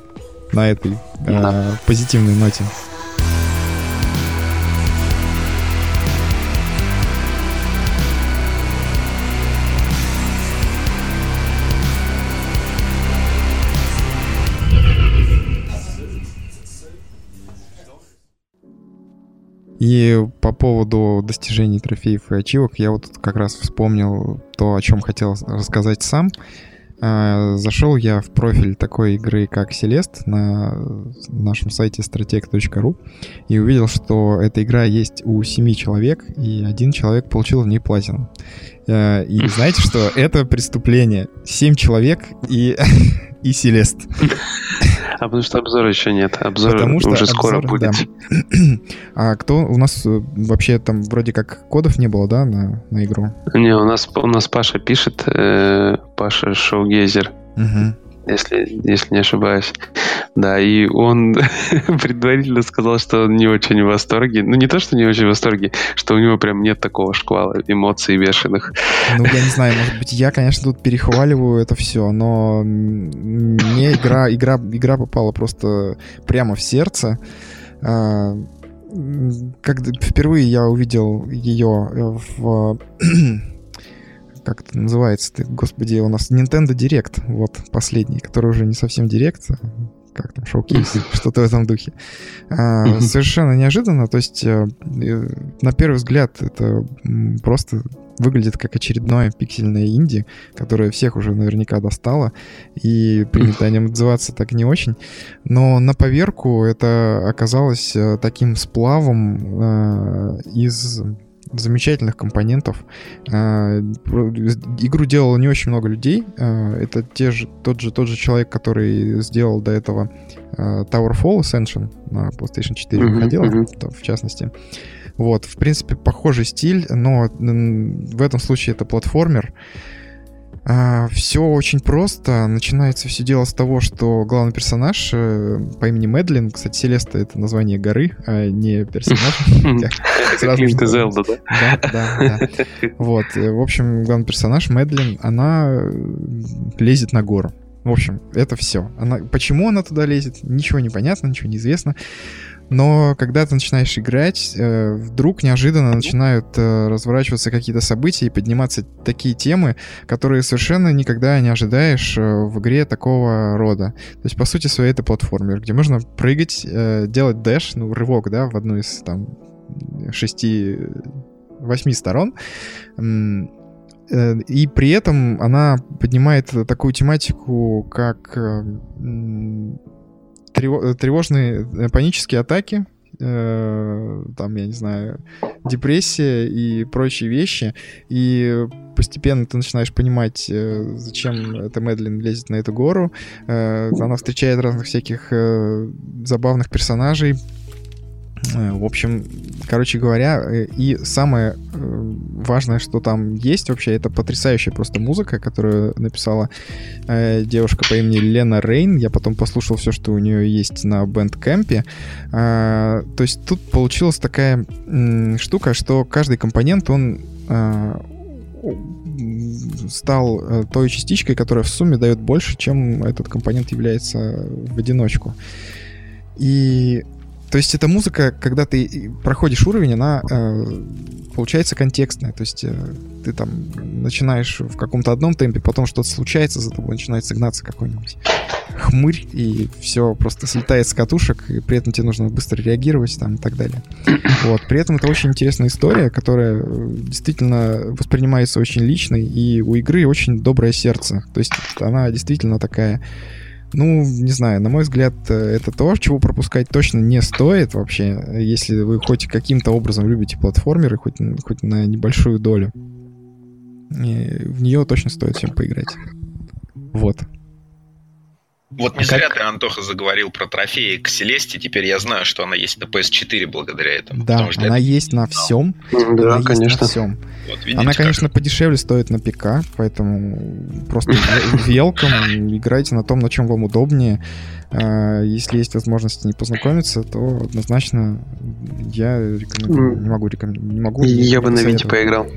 на этой э, позитивной ноте. И по поводу достижений трофеев и ачивок, я вот как раз вспомнил то, о чем хотел рассказать сам. А, зашел я в профиль такой игры, как Celeste на нашем сайте strateg.ru и увидел, что эта игра есть у семи человек, и один человек получил в ней платину. А, и знаете что? Это преступление. Семь человек и, [laughs] и Селест. [laughs] А потому что обзора еще нет. Обзор потому что уже обзор, скоро будет. Да. [clears throat] А кто у нас э, вообще там вроде как кодов не было, да, на, на игру? Не, у нас, у нас Паша пишет, э, Паша Шоугейзер. Угу если, если не ошибаюсь. Да, и он [laughs] предварительно сказал, что он не очень в восторге. Ну, не то, что не очень в восторге, что у него прям нет такого шквала эмоций бешеных. Ну, я не знаю, может быть, я, конечно, тут перехваливаю это все, но мне игра, игра, игра попала просто прямо в сердце. А, как впервые я увидел ее в [clears throat] как это называется, -то? господи, у нас Nintendo Direct, вот последний, который уже не совсем Direct, а как там, шоу-кейс, [laughs] что-то в этом духе. А, совершенно неожиданно, то есть э, на первый взгляд это просто выглядит как очередное пиксельное инди, которое всех уже наверняка достало, и принято о нем отзываться так не очень. Но на поверку это оказалось э, таким сплавом э, из замечательных компонентов. Э, игру делало не очень много людей. Э, это те же, тот, же, тот же человек, который сделал до этого э, Towerfall Ascension на PlayStation 4 uh-huh, выходила, uh-huh. в частности. Вот, в принципе, похожий стиль, но в этом случае это платформер. А, все очень просто. Начинается все дело с того, что главный персонаж э, по имени Мэдлин, кстати, Селеста — это название горы, а не персонаж. [laughs] Ты Зелда, да? Да, да, Вот, э, в общем, главный персонаж Мэдлин, она э, лезет на гору. В общем, это все. Она, почему она туда лезет, ничего не понятно, ничего не известно. Но когда ты начинаешь играть, э, вдруг неожиданно начинают э, разворачиваться какие-то события и подниматься такие темы, которые совершенно никогда не ожидаешь э, в игре такого рода. То есть, по сути своей, это платформер, где можно прыгать, делать дэш, ну, рывок, да, в одну из там шести, восьми сторон. И при этом она поднимает такую тематику, как тревожные э, панические атаки, там, я не знаю, депрессия и прочие вещи. И постепенно ты начинаешь понимать, зачем эта Мэдлин лезет на эту гору. Она встречает разных всяких забавных персонажей, Э, в общем, короче говоря, э, и самое э, важное, что там есть вообще, это потрясающая просто музыка, которую написала девушка по имени Лена Рейн. Я потом послушал все, что у нее есть на бэндкэмпе. То есть тут получилась такая штука, что каждый компонент, он стал той частичкой, которая в сумме дает больше, чем этот компонент является в одиночку. И то есть эта музыка, когда ты проходишь уровень, она э, получается контекстная. То есть э, ты там начинаешь в каком-то одном темпе, потом что-то случается, за тобой начинает согнаться какой-нибудь хмырь, и все просто слетает с катушек, и при этом тебе нужно быстро реагировать там и так далее. [coughs] Вот. При этом это очень интересная история, которая э, действительно воспринимается очень личной, и у игры очень доброе сердце. То есть она действительно такая ну, не знаю, на мой взгляд, э, это то, чего пропускать точно не стоит вообще, если вы хоть каким-то образом любите платформеры, хоть, хоть на небольшую долю. И в нее точно стоит всем поиграть. Вот. Вот не а зря как... ты, Антоха, заговорил про трофеи к Селесте. Теперь я знаю, что она есть на PS4 благодаря этому. Да, она это... есть на всем. Да, она конечно. Есть на всем. Вот, видите, она, конечно, как... подешевле стоит на ПК, поэтому просто велком играйте на том, на чем вам удобнее. А, если есть возможность не познакомиться, то однозначно я рекомендую. Не могу рекомендовать. Не могу. Я бы на Вите поиграл.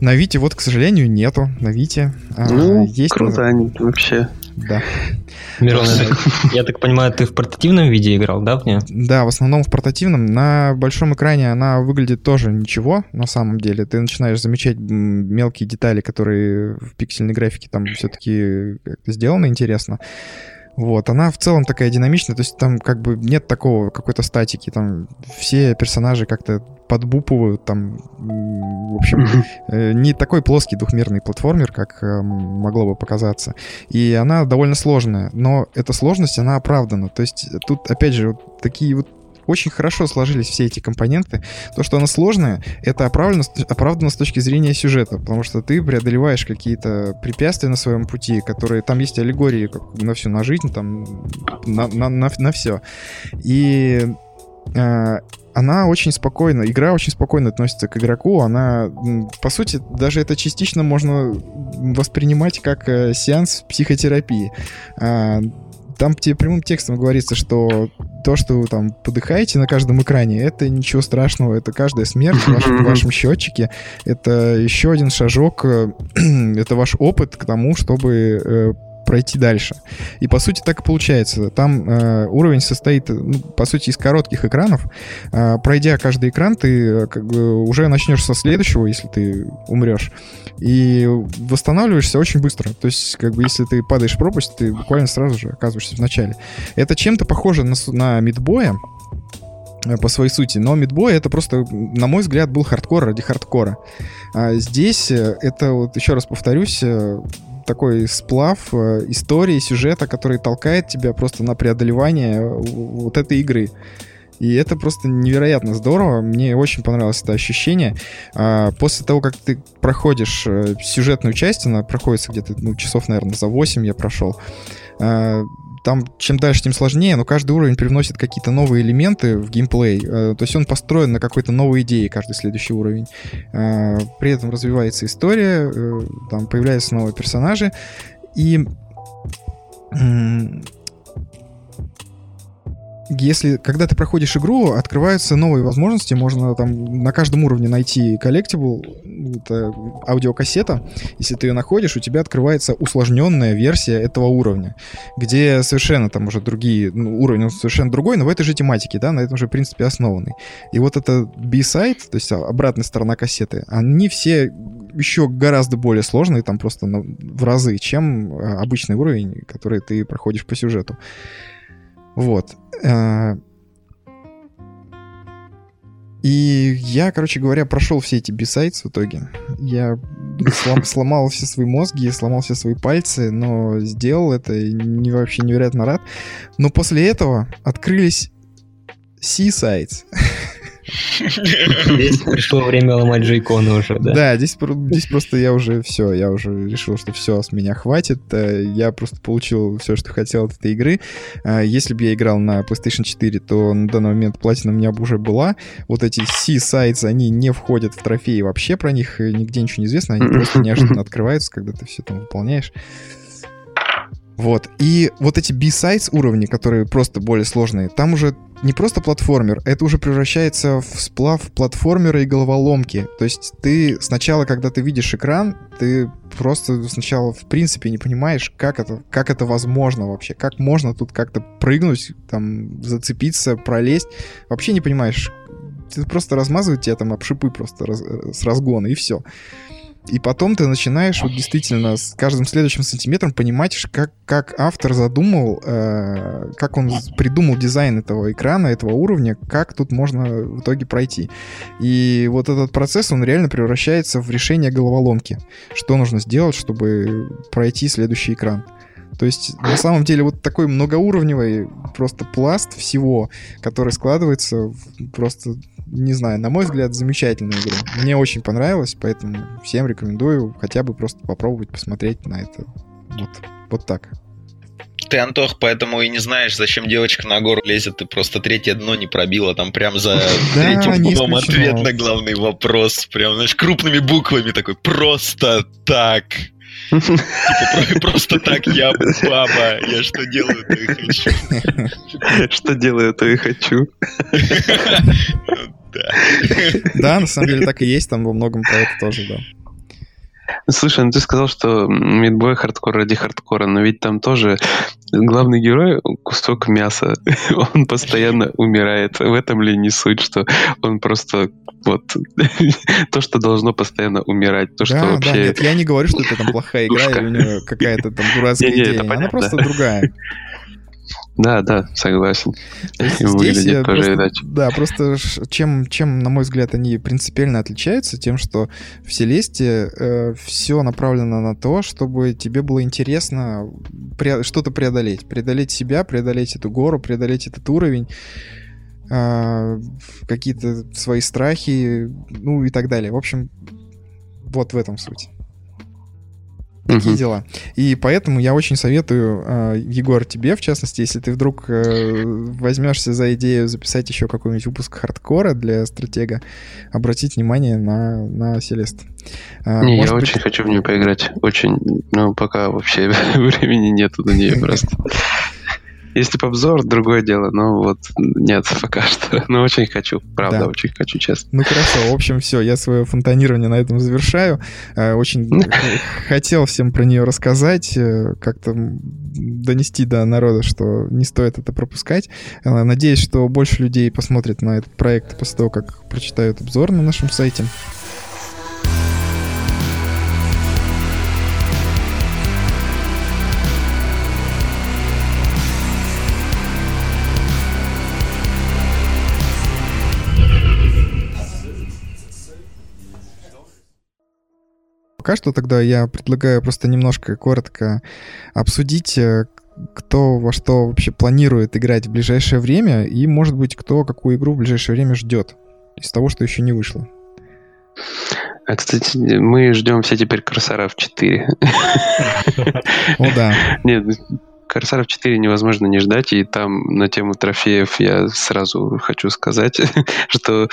На Вите вот, к сожалению, нету. На Вите. А, ну, есть круто они вообще. Да. Мирон, я так понимаю, ты в портативном виде играл, да, в нее? Да, в основном в портативном. На большом экране она выглядит тоже ничего, на самом деле. Ты начинаешь замечать мелкие детали, которые в пиксельной графике там все-таки как-то сделаны интересно. Вот, она в целом такая динамичная, то есть там как бы нет такого какой-то статики, там все персонажи как-то подбупывают, там, в общем, э, не такой плоский двухмерный платформер, как э, могло бы показаться. И она довольно сложная, но эта сложность, она оправдана. То есть тут, опять же, вот такие вот очень хорошо сложились все эти компоненты. То, что она сложная, это оправдано, оправдано с точки зрения сюжета, потому что ты преодолеваешь какие-то препятствия на своем пути, которые... Там есть аллегории как на всю, на жизнь, там, на, на, на, на все. И э, она очень спокойно, игра очень спокойно относится к игроку, она, по сути, даже это частично можно воспринимать как э, сеанс психотерапии. А, там тебе прямым текстом говорится, что то, что вы там подыхаете на каждом экране, это ничего страшного, это каждая смерть в вашем, в [laughs] вашем счетчике, это еще один шажок, э, [clears throat] это ваш опыт к тому, чтобы э, пройти дальше. И по сути так и получается. Там э, уровень состоит, ну, по сути, из коротких экранов. Э, пройдя каждый экран, ты как бы, уже начнешь со следующего, если ты умрешь. И восстанавливаешься очень быстро. То есть, как бы, если ты падаешь в пропасть, ты буквально сразу же оказываешься в начале. Это чем-то похоже на, на Meat Boy я, Э, по своей сути. Но Meat Boy это просто, на мой взгляд, был хардкор ради хардкора. А здесь э, это, вот еще раз повторюсь, э, такой сплав истории, сюжета, который толкает тебя просто на преодолевание вот этой игры. И это просто невероятно здорово. Мне очень понравилось это ощущение. А, после того, как ты проходишь сюжетную часть, она проходится где-то ну, часов, наверное, за 8 я прошел. Там чем дальше, тем сложнее, но каждый уровень привносит какие-то новые элементы в геймплей. Э, то есть он построен на какой-то новой идее, каждый следующий уровень. Э, при этом развивается история, э, там появляются новые персонажи. И если, когда ты проходишь игру, открываются новые возможности, можно там на каждом уровне найти коллектибл, это аудиокассета, если ты ее находишь, у тебя открывается усложненная версия этого уровня, где совершенно там уже другие, ну, уровень он совершенно другой, но в этой же тематике, да, на этом же принципе основанный. И вот это B-сайт, то есть обратная сторона кассеты, они все еще гораздо более сложные, там просто в разы, чем э, обычный уровень, который ты проходишь по сюжету. Вот. Э, и я, короче говоря, прошел все эти бисайдс в итоге. Я слом, [laughs] сломал все свои мозги, сломал все свои пальцы, но сделал это и не, вообще невероятно рад. Но после этого открылись C-sites. [laughs] Здесь пришло время ломать джейконы уже, да? Да, здесь, здесь просто я уже все, я уже решил, что все, с меня хватит. Э, я просто получил все, что хотел от этой игры. Э, если бы я играл на PlayStation 4, то на данный момент платина у меня бы уже была. Вот эти C-sites, они не входят в трофеи вообще, про них нигде ничего не известно, они просто [laughs] неожиданно открываются, когда ты все там выполняешь. Вот. И вот эти B-sides уровни, которые просто более сложные, там уже не просто платформер, это уже превращается в сплав платформера и головоломки. То есть ты сначала, когда ты видишь экран, ты просто сначала в принципе не понимаешь, как это, как это возможно вообще, как можно тут как-то прыгнуть, там, зацепиться, пролезть. Вообще не понимаешь. Ты просто размазывают тебя там об шипы просто раз, э, с разгона, и все. И потом ты начинаешь вот действительно с каждым следующим сантиметром понимать, как, как автор задумал, э, как он придумал дизайн этого экрана, этого уровня, как тут можно в итоге пройти. И вот этот процесс, он реально превращается в решение головоломки. Что нужно сделать, чтобы пройти следующий экран. То есть, на самом деле, вот такой многоуровневый просто пласт всего, который складывается в просто не знаю, на мой взгляд, замечательная игра. Мне очень понравилось, поэтому всем рекомендую хотя бы просто попробовать посмотреть на это. Вот, вот так. Ты, Антох, поэтому и не знаешь, зачем девочка на гору лезет, ты просто третье дно не пробила, там прям за третьим дном ответ на главный вопрос, прям, знаешь, крупными буквами такой, просто так. Типа [laughs] просто так я баба, я что делаю, то и хочу. [laughs] Что делаю, то и хочу. [laughs] Да. Да, на самом деле так и есть, там во многом про это тоже, да. Слушай, ну ты сказал, что Meat Boy хардкор ради хардкора, но ведь там тоже главный герой кусок мяса. [laughs] он постоянно умирает. В этом ли не суть, что он просто вот [laughs] то, что должно постоянно умирать, то, да, что вообще... Да, нет, я не говорю, что это там плохая игра, или какая-то там дурацкая идея. Она просто другая. [laughs] Да, да, согласен. [laughs] Здесь я тоже, просто, иначе. Да, просто чем, чем, на мой взгляд, они принципиально отличаются, тем, что в Селесте э, все направлено на то, чтобы тебе было интересно пре- что-то преодолеть. Преодолеть себя, преодолеть эту гору, преодолеть этот уровень э, какие-то свои страхи, ну и так далее. В общем, вот в этом суть. Такие угу. дела. И поэтому я очень советую, э, Егор, тебе, в частности, если ты вдруг э, возьмешься за идею записать еще какой-нибудь выпуск хардкора для стратега, обратить внимание на, на Селест. Э, не, я быть... очень хочу в нее поиграть. Очень. Но пока вообще [laughs] времени нету на нее просто. Если обзор, другое дело. Но вот нет, [laughs] пока что. Но очень хочу. Правда, да. очень хочу, честно. Ну хорошо, в общем, все. Я свое фонтанирование на этом завершаю. Э, очень [laughs] хотел всем про нее рассказать, э, как-то донести до народа, что не стоит это пропускать. Э, надеюсь, что больше людей посмотрят на этот проект после того, как прочитают обзор на нашем сайте. Пока что тогда я предлагаю просто немножко коротко обсудить, э, кто во что вообще планирует играть в ближайшее время, и, может быть, кто какую игру в ближайшее время ждет из того, что еще не вышло. А, кстати, мы ждем все теперь Корсаров 4. [laughs] О, да. Нет, Корсаров 4 невозможно не ждать, и там на тему трофеев я сразу хочу сказать, [laughs] что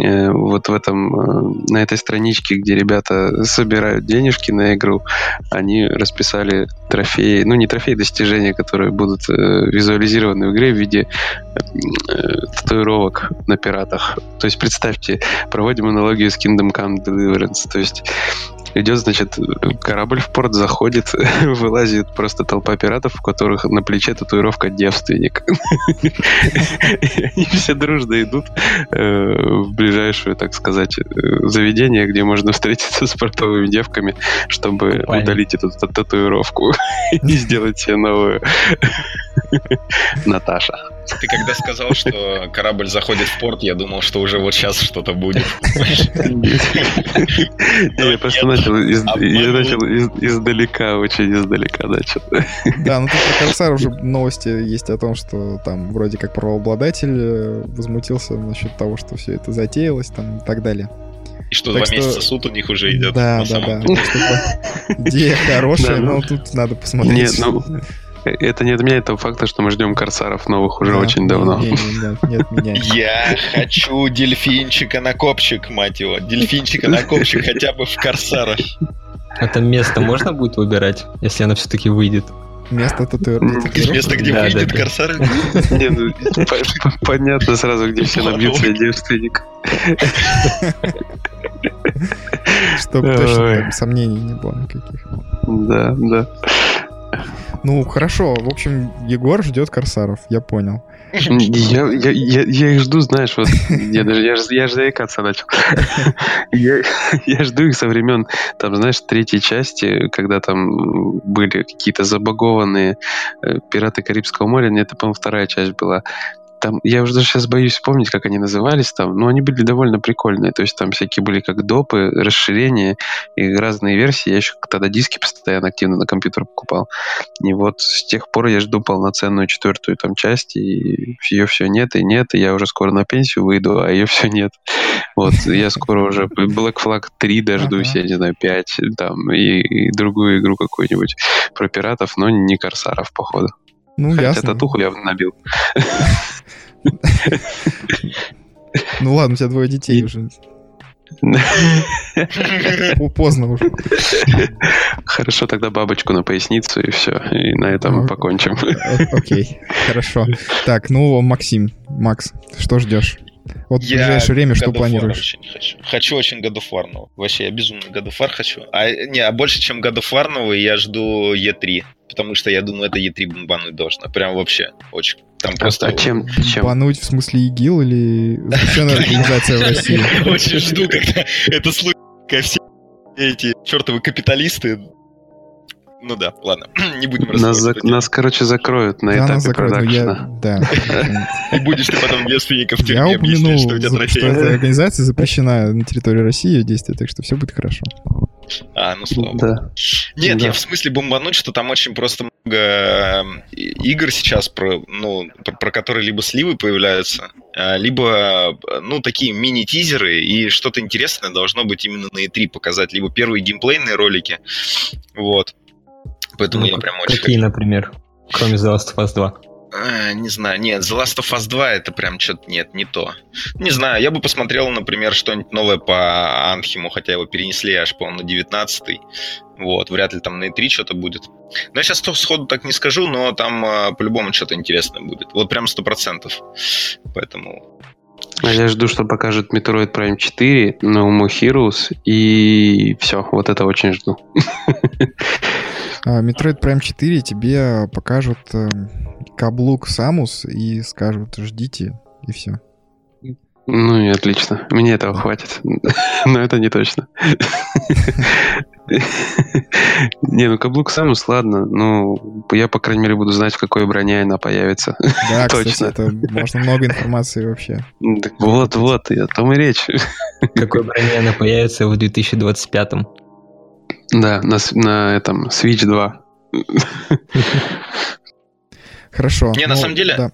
э, вот в этом, э, на этой страничке, где ребята собирают денежки на игру, они расписали трофеи, ну не трофеи, достижения, которые будут э, визуализированы в игре в виде э, татуировок на пиратах. То есть представьте, проводим аналогию с Kingdom Come Deliverance, то есть Идет, значит, корабль в порт заходит, [laughs] вылазит просто толпа пиратов, у которых на плече татуировка девственник. Они все дружно идут э, в ближайшее, так сказать, э, заведение, где можно встретиться с портовыми девками, чтобы удалить эту татуировку [laughs] и сделать себе новую. [laughs] Наташа. Ты когда сказал, что корабль заходит в порт, я думал, что уже вот сейчас что-то будет. [laughs] Я просто начал я начал издалека, очень издалека начал. [laughs] Да, ну тут про Корсар уже новости есть о том, что там вроде как правообладатель э, возмутился насчет того, что все это затеялось там и так далее. И что так два что... месяца суд у них уже идет. Да, да, да. Идея хорошая, но тут надо посмотреть. Нет, ну, это не отменяет того факта, что мы ждем корсаров новых уже да, очень давно. Не, не, не. [laughs] Я хочу дельфинчика на копчик, мать его. Дельфинчика на копчик хотя бы в корсарах. Это место можно будет выбирать, если оно все-таки выйдет? Место татуировки. Место, где да, выйдет да, корсар? Не, ну, понятно сразу, где все набьются девственник. Чтобы точно сомнений не было никаких. Да, да. Ну, хорошо. В общем, Егор ждет Корсаров, я понял. Я, я, я, я их жду, знаешь, вот я даже я, я же заикаться начал. [laughs] я, я жду их со времен, там, знаешь, третьей части, когда там были какие-то забагованные э, пираты Карибского моря. Нет, это, по-моему, вторая часть была там, я уже даже сейчас боюсь вспомнить, как они назывались там, но они были довольно прикольные. То есть там всякие были как допы, расширения и разные версии. Я еще тогда диски постоянно активно на компьютер покупал. И вот с тех пор я жду полноценную четвертую там часть, и ее все нет и нет, и я уже скоро на пенсию выйду, а ее все нет. Вот, я скоро уже Black Flag 3 дождусь, я не знаю, 5, там, и, и другую игру какую-нибудь про пиратов, но не корсаров, походу. Ну, Хотя ясно. татуху я набил. Ну ладно, у тебя двое детей уже. [laughs] Поздно уже. Хорошо, тогда бабочку на поясницу и все. И на этом мы покончим. Окей, хорошо. Так, ну, Максим, Макс, что ждешь? Вот в ближайшее время что планируешь? Очень хочу. хочу очень God of War нового. Вообще, я безумно God of War хочу. А, не, а больше, чем God of War новый, я жду E3. Потому что я думаю, это E3 бомбануть должно. Прям вообще очень там а просто... А чем, чем? Бануть в смысле ИГИЛ или запрещенная [laughs] организация в России? Очень жду, когда это случится, все эти чертовы капиталисты ну да, ладно, [clears throat] не будем нас, за, нас, короче, закроют на да, этапе продакшена. Я, да. [laughs] И будешь ты потом девственников в Я упомянул, что, что эта организация запрещена на территории России действие, так что все будет хорошо. А, ну слава богу. Да. Нет, да. я в смысле бомбануть, что там очень просто много эм, игр сейчас, про, ну, про, про которые либо сливы появляются, а, либо, ну, такие мини-тизеры, и что-то интересное должно быть именно на E3 показать, либо первые геймплейные ролики, вот. Поэтому ну, я прям очень Какие, хочу. например? Кроме The Last of Us 2. А, не знаю, нет, The Last of Us 2 это прям что-то нет, не то. Не знаю, я бы посмотрел, например, что-нибудь новое по Анхиму, хотя его перенесли аж, по-моему, на 19 Вот, вряд ли там на E3 что-то будет. Но я сейчас сходу так не скажу, но там а, по-любому что-то интересное будет. Вот прям сто процентов. Поэтому а я жду, что покажут Metroid Prime 4, No More Heroes, и все, вот это очень жду. [laughs] А, Metroid Prime 4 тебе покажут э, каблук Самус и скажут «ждите», и все. Ну и отлично. Мне этого хватит. [laughs] Но это не точно. [laughs] Не, ну каблук Самус, ладно. Ну, я, по крайней мере, буду знать, в какой броне она появится. Да, [laughs] точно. это можно много информации вообще. Вот, вот, о том и речь. В какой броне она появится в 2025-м? Да, на, на этом Switch 2. Хорошо. Не, ну, на самом деле, да.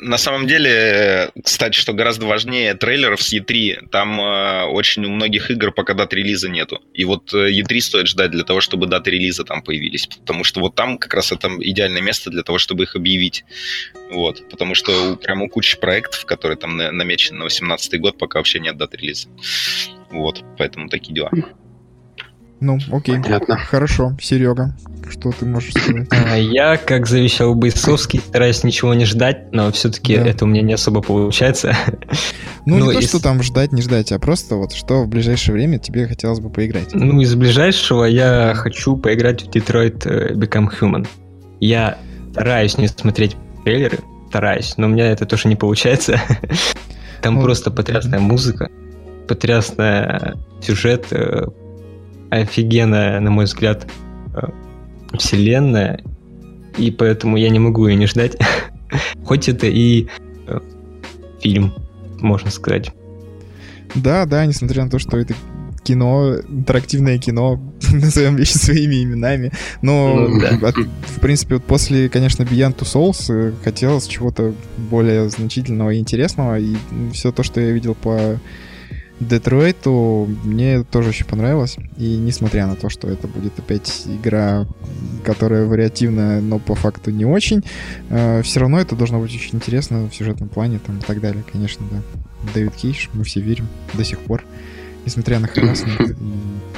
на самом деле, кстати, что гораздо важнее трейлеров с E3, там э, очень у многих игр пока дат релиза нету. И вот э, E3 стоит ждать для того, чтобы даты релиза там появились. Потому что вот там как раз это идеальное место для того, чтобы их объявить. Вот. Потому что прям у кучи проектов, которые там намечены на 18 год, пока вообще нет дат релиза. Вот. Поэтому такие дела. Ну, окей. Понятно. Хорошо. Серега, что ты можешь сказать? А, я, как завещал Бойцовский, стараюсь ничего не ждать, но все-таки да. это у меня не особо получается. Ну, ну не то, из... что там ждать, не ждать, а просто вот что в ближайшее время тебе хотелось бы поиграть. Ну, из ближайшего я хочу поиграть в Detroit э, Become Human. Я стараюсь не смотреть трейлеры, стараюсь, но у меня это тоже не получается. [laughs] Там ну, просто потрясная музыка, потрясный сюжет, э, офигенная, на мой взгляд, э, вселенная, и поэтому я не могу ее не ждать. [laughs] Хоть это и э, фильм, можно сказать. Да, да, несмотря на то, что это кино, интерактивное кино, [laughs] назовем вещи [laughs] своими именами. Но, ну, да. от, в принципе, вот после, конечно, Beyond Two Souls э, хотелось чего-то более значительного и интересного. И все то, что я видел по Детройту мне тоже очень понравилось. И несмотря на то, что это будет опять игра, которая вариативная, но по факту не очень, э, все равно это должно быть очень интересно в сюжетном плане там, и так далее, конечно, да. Дэвид Кейдж, мы все верим до сих пор. Несмотря на харасмент [laughs] и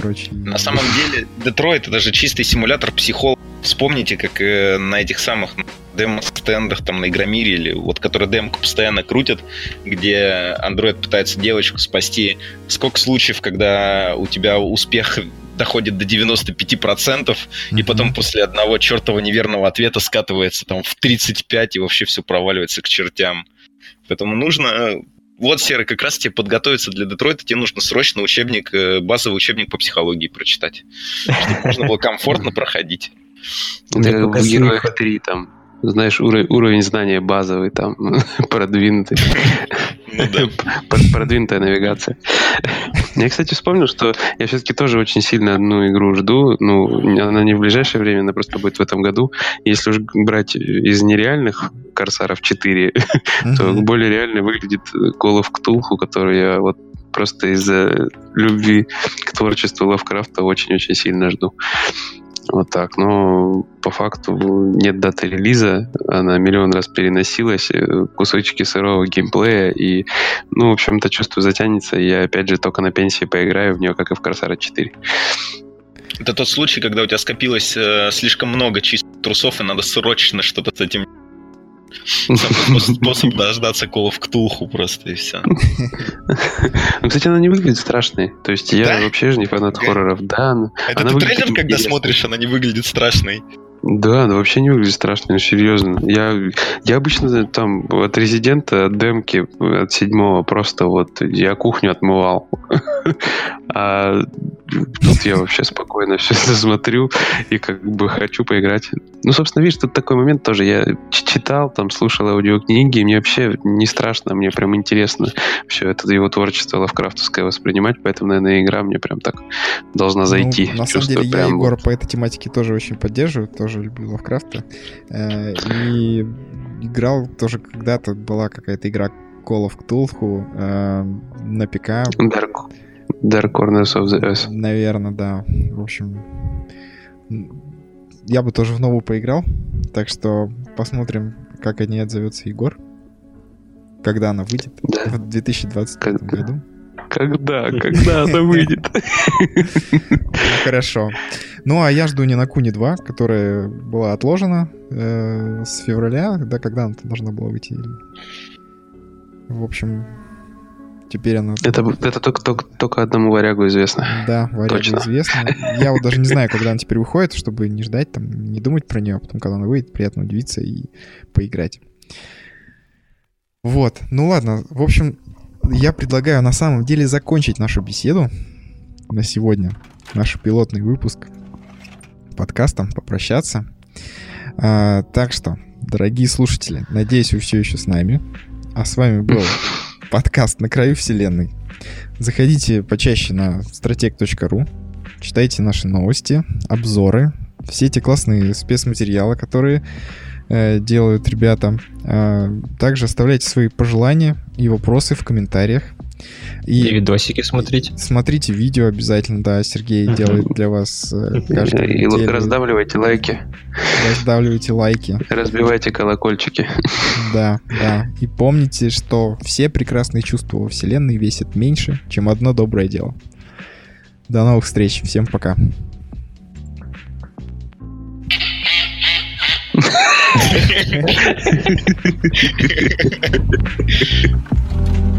прочие. На самом деле, Детройт это же чистый симулятор психолога. Вспомните, как э, на этих самых демо-стендах там на Игромире, или вот которые демку постоянно крутят, где андроид пытается девочку спасти. Сколько случаев, когда у тебя успех доходит до 95%, mm-hmm. и потом после одного чертова неверного ответа скатывается там в 35, и вообще все проваливается к чертям. Поэтому нужно э, вот, Серый, как раз тебе подготовиться для Детройта, тебе нужно срочно учебник, э, базовый учебник по психологии прочитать, чтобы можно было комфортно [laughs] проходить. Да, в Героях 3 там знаешь, уровень, уровень знания базовый, там, [laughs] продвинутый. Ну [laughs] продвинутая навигация. Я, кстати, вспомнил, что я все-таки тоже очень сильно одну игру жду. Ну, она не в ближайшее время, она просто будет в этом году. Если уж брать из нереальных Корсаров 4, [laughs] то более реально выглядит Call of Cthulhu, который я вот просто из-за любви к творчеству Лавкрафта очень-очень сильно жду. Вот так. Но по факту нет даты релиза, она миллион раз переносилась, э, кусочки сырого геймплея, и, ну, в общем-то, чувство затянется, я, опять же, только на пенсии поиграю. В нее, как и в Корсара 4. Это тот случай, когда у тебя скопилось э, слишком много чистых трусов, и надо срочно что-то с этим [laughs] способ дождаться Call of Cthulhu просто и все. Ну, кстати, она не выглядит страшной. То есть я вообще же не фанат хорроров. Да, Это ты трейлер, когда смотришь, она не выглядит страшной. Да, да вообще не выглядит страшно, серьезно. Я, я обычно там от резидента, от демки, от седьмого просто вот я кухню отмывал. [laughs] А тут я вообще спокойно все это смотрю и как бы хочу поиграть. Ну, собственно, видишь, тут такой момент тоже. Я читал, там, слушал аудиокниги, и мне вообще не страшно, мне прям интересно все это его творчество лавкрафтовское воспринимать, поэтому, наверное, игра мне прям так должна ну, зайти. Ну, на самом деле, я Егор по этой тематике тоже очень поддерживаю, тоже тоже люблю Лавкрафта. Э, и играл тоже когда-то, была какая-то игра Call of Cthulhu э, на ПК. Dark, Dark Corners of the Earth. Наверное, да. В общем, я бы тоже в новую поиграл. Так что посмотрим, как о ней отзовется Егор? Когда она выйдет? Да. В 2025 Когда? году? Когда? [laughs] Когда она выйдет? Ну, Хорошо. Ну, а я жду не на Куни 2, которая была отложена э, с февраля, да, когда она должна была выйти. В общем, теперь она... Это, это только, только, только одному варягу известно. Да, варягу Точно. известно. Я вот даже не знаю, когда она теперь выходит, чтобы не ждать, там, не думать про нее, а потом, когда она выйдет, приятно удивиться и поиграть. Вот, ну ладно, в общем, я предлагаю на самом деле закончить нашу беседу на сегодня, наш пилотный выпуск подкаста, попрощаться. А, так что, дорогие слушатели, надеюсь, вы все еще с нами. А с вами был [laughs] подкаст «На краю вселенной». Заходите почаще на strateg.ru, читайте наши новости, обзоры, все эти классные спецматериалы, которые э, делают ребята. А, также оставляйте свои пожелания и вопросы в комментариях. И видосики смотрите. Смотрите видео обязательно, да, Сергей делает для вас э, каждую И неделю. раздавливайте лайки, Раздавливайте лайки. разбивайте колокольчики. Да, да. И помните, что все прекрасные чувства во Вселенной весят меньше, чем одно доброе дело. До новых встреч. Всем пока. Yeah. [laughs] [laughs]